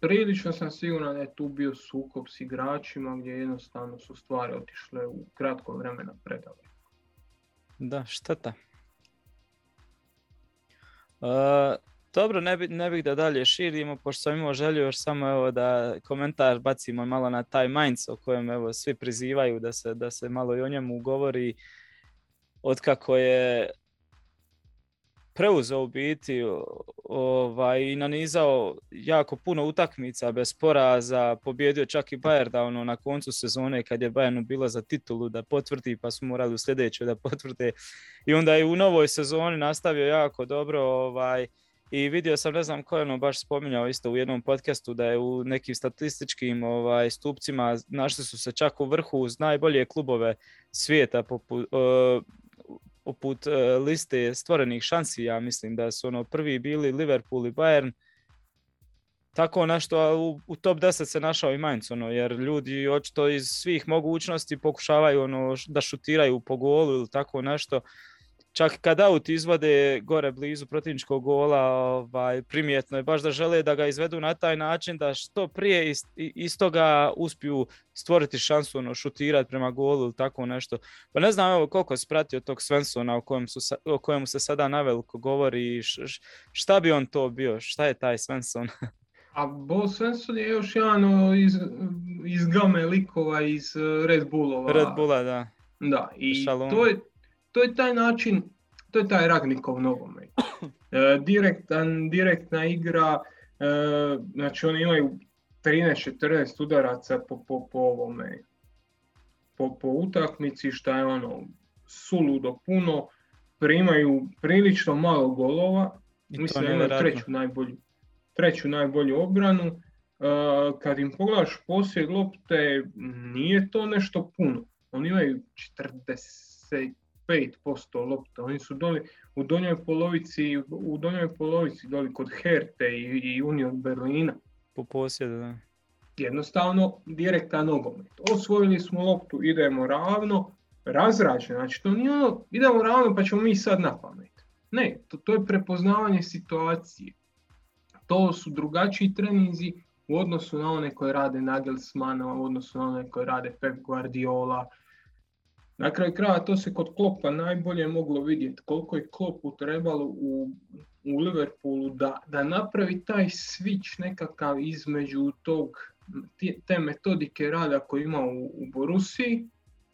prilično sam siguran da je tu bio sukob s igračima gdje jednostavno su stvari otišle u kratko vremena predale. Da, šteta. Uh, dobro, ne, bi, ne bih da dalje širimo, pošto sam imao želju još samo evo da komentar bacimo malo na taj Mainz o kojem evo svi prizivaju da se, da se malo i o njemu govori otkako je preuzeo u biti ovaj, i nanizao jako puno utakmica bez poraza, pobjedio čak i Bayern da ono, na koncu sezone kad je Bayernu bilo za titulu da potvrdi pa su morali u sljedećoj da potvrde. I onda je u novoj sezoni nastavio jako dobro ovaj, i vidio sam, ne znam ko je ono baš spominjao isto u jednom podcastu da je u nekim statističkim ovaj, stupcima našli su se čak u vrhu uz najbolje klubove svijeta poput, poput e, liste stvorenih šansi, ja mislim da su ono prvi bili Liverpool i Bayern, tako nešto, u, u, top 10 se našao i Mainz, ono, jer ljudi očito iz svih mogućnosti pokušavaju ono, da šutiraju po golu ili tako nešto čak kad aut izvode gore blizu protivničkog gola, ovaj, primjetno je baš da žele da ga izvedu na taj način da što prije iz, iz toga uspiju stvoriti šansu, ono, šutirati prema golu ili tako nešto. Pa ne znam evo koliko si pratio tog Svensona o, kojem su, o kojemu se sada naveliko govori, šta bi on to bio, šta je taj Svensson? A Bo Svensson je još jedan iz, iz game likova iz eh, Red Bullova. Red Bulla, da. Da, i to je, to je taj način, to je taj Ragnikov nogomet. E, direktan, direktna igra, e, znači oni imaju 13-14 udaraca po, po, po ovome, po, po utakmici, šta je ono suludo puno, primaju prilično malo golova, mislim da imaju treću najbolju, treću najbolju obranu. Uh, kad im pogledaš poslije lopte, nije to nešto puno. Oni imaju 40 5% lopta. Oni su doli u donjoj polovici, u donjoj polovici doli kod Herte i, i Union Berlina. Po posjedu, da. Jednostavno, direktan nogomet. Osvojili smo loptu, idemo ravno, razrađeno. Znači, to nije ono, idemo ravno pa ćemo mi sad na pamet. Ne, to, to je prepoznavanje situacije. To su drugačiji treninzi u odnosu na one koje rade Nagelsmann, u odnosu na one koje rade Pep Guardiola, na kraju kraja to se kod Klopa najbolje moglo vidjeti koliko je Klopu trebalo u, u Liverpoolu da, da napravi taj switch nekakav između tog, te metodike rada koju ima u, u Borusiji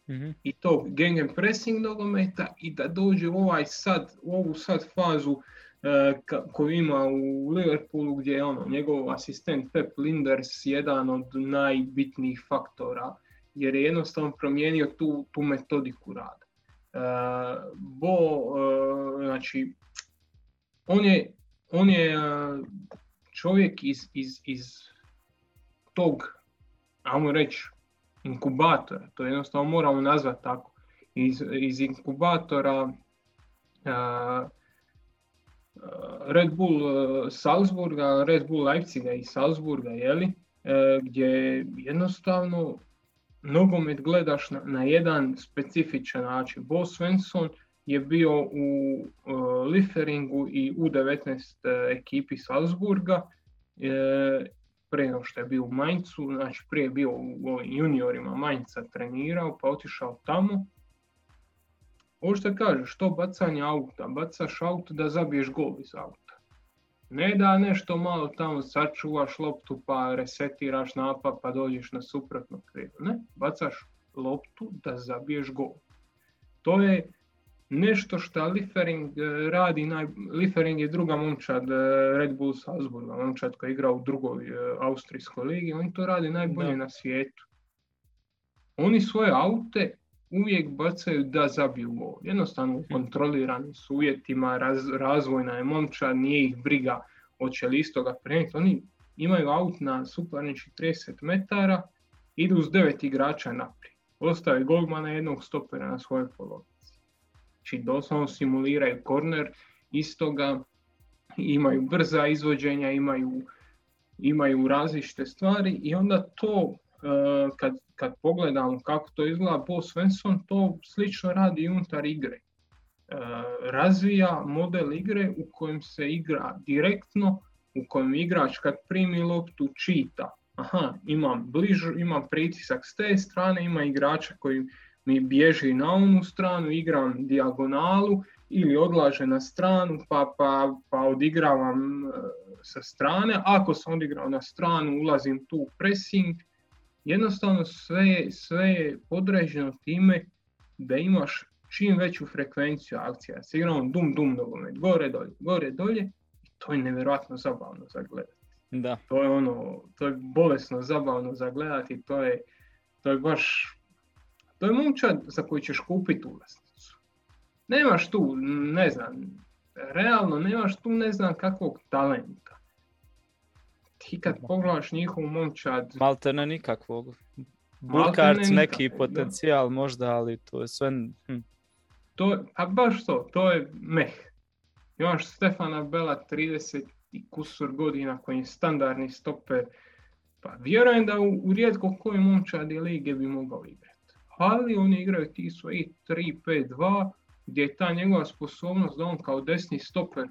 mm i tog pressing nogometa i da dođe u ovaj sad, u ovu sad fazu e, koju ima u Liverpoolu gdje je ono, njegov asistent Pep Linders jedan od najbitnijih faktora jer je jednostavno promijenio tu, tu metodiku rada. E, Bo, e, znači, on je, on je e, čovjek iz, iz, iz tog, ajmo reći, inkubatora, to jednostavno moramo nazvati tako, iz, iz inkubatora Red Bull Salzburga, Red Bull Leipziga i Salzburga, jeli, gdje jednostavno nogomet gledaš na, na jedan specifičan način. Bo Svensson je bio u uh, Lieferingu i u 19 uh, ekipi Salzburga, e, prije nego što je bio u Mainzu, znači prije je bio u juniorima Mainza trenirao, pa otišao tamo. Ovo što kaže, što bacanje auta, bacaš auto da zabiješ gol iz auta. Ne da nešto malo tamo sačuvaš loptu pa resetiraš napad pa dođeš na suprotno krivo. Ne, bacaš loptu da zabiješ gol. To je nešto što Liefering e, radi, naj... Liefering je druga momčad e, Red Bull Salzburga, momčad koja igra u drugoj e, austrijskoj ligi, oni to radi najbolje na svijetu. Oni svoje aute uvijek bacaju da zabiju gol. Jednostavno u kontroliranim su uvjetima, razvojna je momča, nije ih briga hoće li istoga prenijeti. Oni imaju aut na suparnički 30 metara, idu s devet igrača naprijed. Ostave golmana jednog stopera na svojoj polovici. Znači doslovno simuliraju korner, istoga imaju brza izvođenja, imaju, imaju različite stvari i onda to e, kad, kad pogledamo kako to izgleda, Bo Svensson to slično radi unutar igre. E, razvija model igre u kojem se igra direktno, u kojem igrač kad primi loptu čita. Aha, imam bližu, imam pritisak s te strane, ima igrača koji mi bježi na onu stranu, igram dijagonalu ili odlaže na stranu pa, pa, pa odigravam e, sa strane. Ako sam odigrao na stranu, ulazim tu u pressing. Jednostavno sve, sve je podređeno time da imaš čim veću frekvenciju akcija. Se igramo dum dum nogomet, gore dolje, gore dolje i to je nevjerojatno zabavno za gledati. Da. To je ono, to je bolesno zabavno za gledati, to je, to je baš, to je momčad za koji ćeš kupiti ulaznicu. Nemaš tu, ne znam, realno nemaš tu ne znam kakvog talenta. Ti kad pogledaš njihovu momčad... Malte ne nikakvog. Burkarc neki potencijal možda, ali to je sve... Hm. To, a baš to, to je meh. Imaš Stefana Bela 30 i kusur godina koji je standardni stoper. Pa vjerujem da u, u rijetko koje momčadi lige bi mogao igrati. Ali oni igraju ti svoji 3-5-2 gdje je ta njegova sposobnost da on kao desni stoper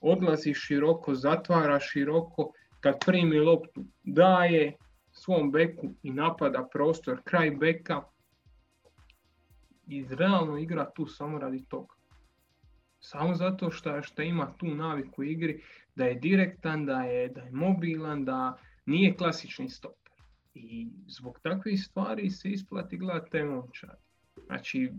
odlazi široko, zatvara široko, kad primi loptu daje svom beku i napada prostor kraj beka i realno igra tu samo radi toga. Samo zato što, što ima tu naviku igri da je direktan, da je, da je mobilan, da nije klasični stoper. I zbog takvih stvari se isplati gledati te momčade. Znači,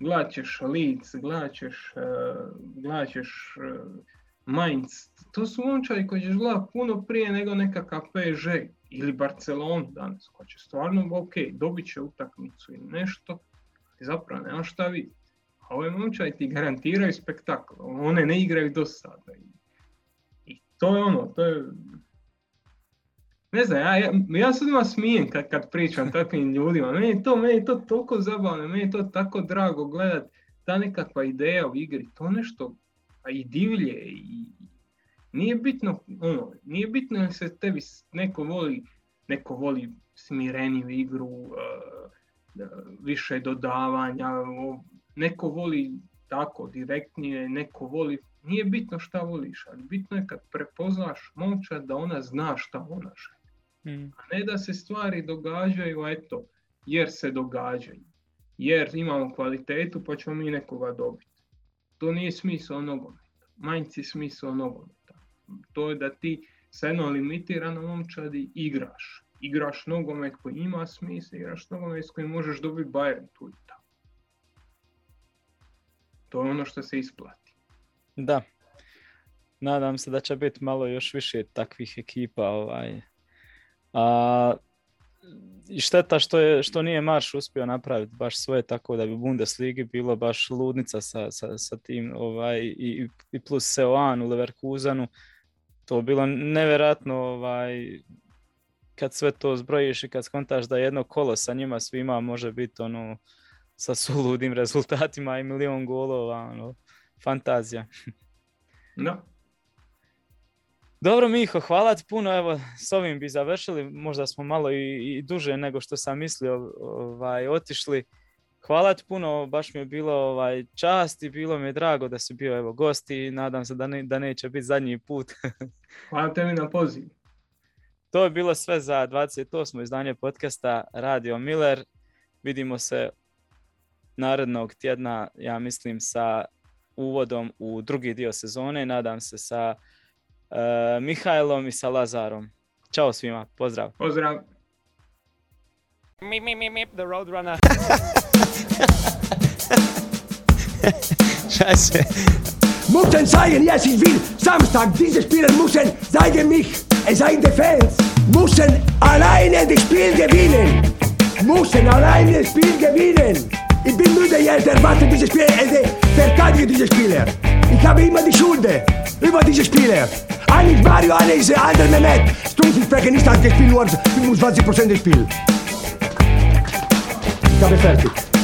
gledat ćeš Leeds, gledat ćeš, uh, gledat ćeš uh, Mainz. To su momčadi koji ćeš gledati puno prije nego nekakav PSG ili Barcelona danas, koja će stvarno, ok, dobit će utakmicu ili nešto, i zapravo nema šta vidjeti. A ove momčadi ti garantiraju spektakl, one ne igraju do sada. I to je ono, to je... Ne znam, ja, ja, ja se odmah smijem kad, kad pričam takvim ljudima, meni je to, meni je to toliko zabavno, meni je to tako drago gledat, ta nekakva ideja u igri, to nešto, a i divlje, i nije bitno, ono, nije bitno da se tebi neko voli, neko voli smireniju igru, uh, više dodavanja, neko voli tako direktnije, neko voli, nije bitno šta voliš, ali bitno je kad prepoznaš momčad da ona zna šta ona želi. Mm. A ne da se stvari događaju, eto, jer se događaju. Jer imamo kvalitetu pa ćemo mi nekoga dobiti. To nije smisao nogometa. Manjci smisao nogometa. To je da ti sa jednom limitiranom momčadi igraš. Igraš nogomet koji ima smisla, igraš nogomet s kojim možeš dobiti Bayern tu i tamo. To je ono što se isplati. Da. Nadam se da će biti malo još više takvih ekipa. Ovaj. A, i šteta što, je, što nije Marš uspio napraviti baš svoje tako da bi Bundesligi bilo baš ludnica sa, sa, sa tim ovaj, i, i plus Seoan u Leverkusenu. To bilo nevjerojatno ovaj, kad sve to zbrojiš i kad skontaš da jedno kolo sa njima svima može biti ono sa suludim rezultatima i milion golova, ono, fantazija. No. Dobro Miho, hvala ti puno, evo s ovim bi završili, možda smo malo i, i duže nego što sam mislio ovaj, otišli. Hvala ti puno, baš mi je bilo ovaj, čast i bilo mi je drago da si bio evo, gost i nadam se da, ne, da neće biti zadnji put. hvala tebi na poziv. To je bilo sve za 28. izdanje podcasta Radio Miller. Vidimo se narednog tjedna, ja mislim, sa uvodom u drugi dio sezone. Nadam se sa Mihajlom i sa Lazarom. Ćao svima, pozdrav. Pozdrav. Mip, mip, mip, mip, the roadrunner. Scheiße. Mussen zeigen, yes, ich will. Samstag, diese Spieler müssen zeigen mich. Es seien die Fans. Müssen alleine das Spiel gewinnen. Müssen alleine das Spiel gewinnen. Ich bin müde jetzt, erwarte diese Spieler, äh, verteidige diese Spieler. Ich habe immer die Schuld über diese Spieler. Eigentlich Mario, eine ist andere Mehmet. Spreche nicht, hat gespielt nur 25% des Spiels. Ich habe fertig.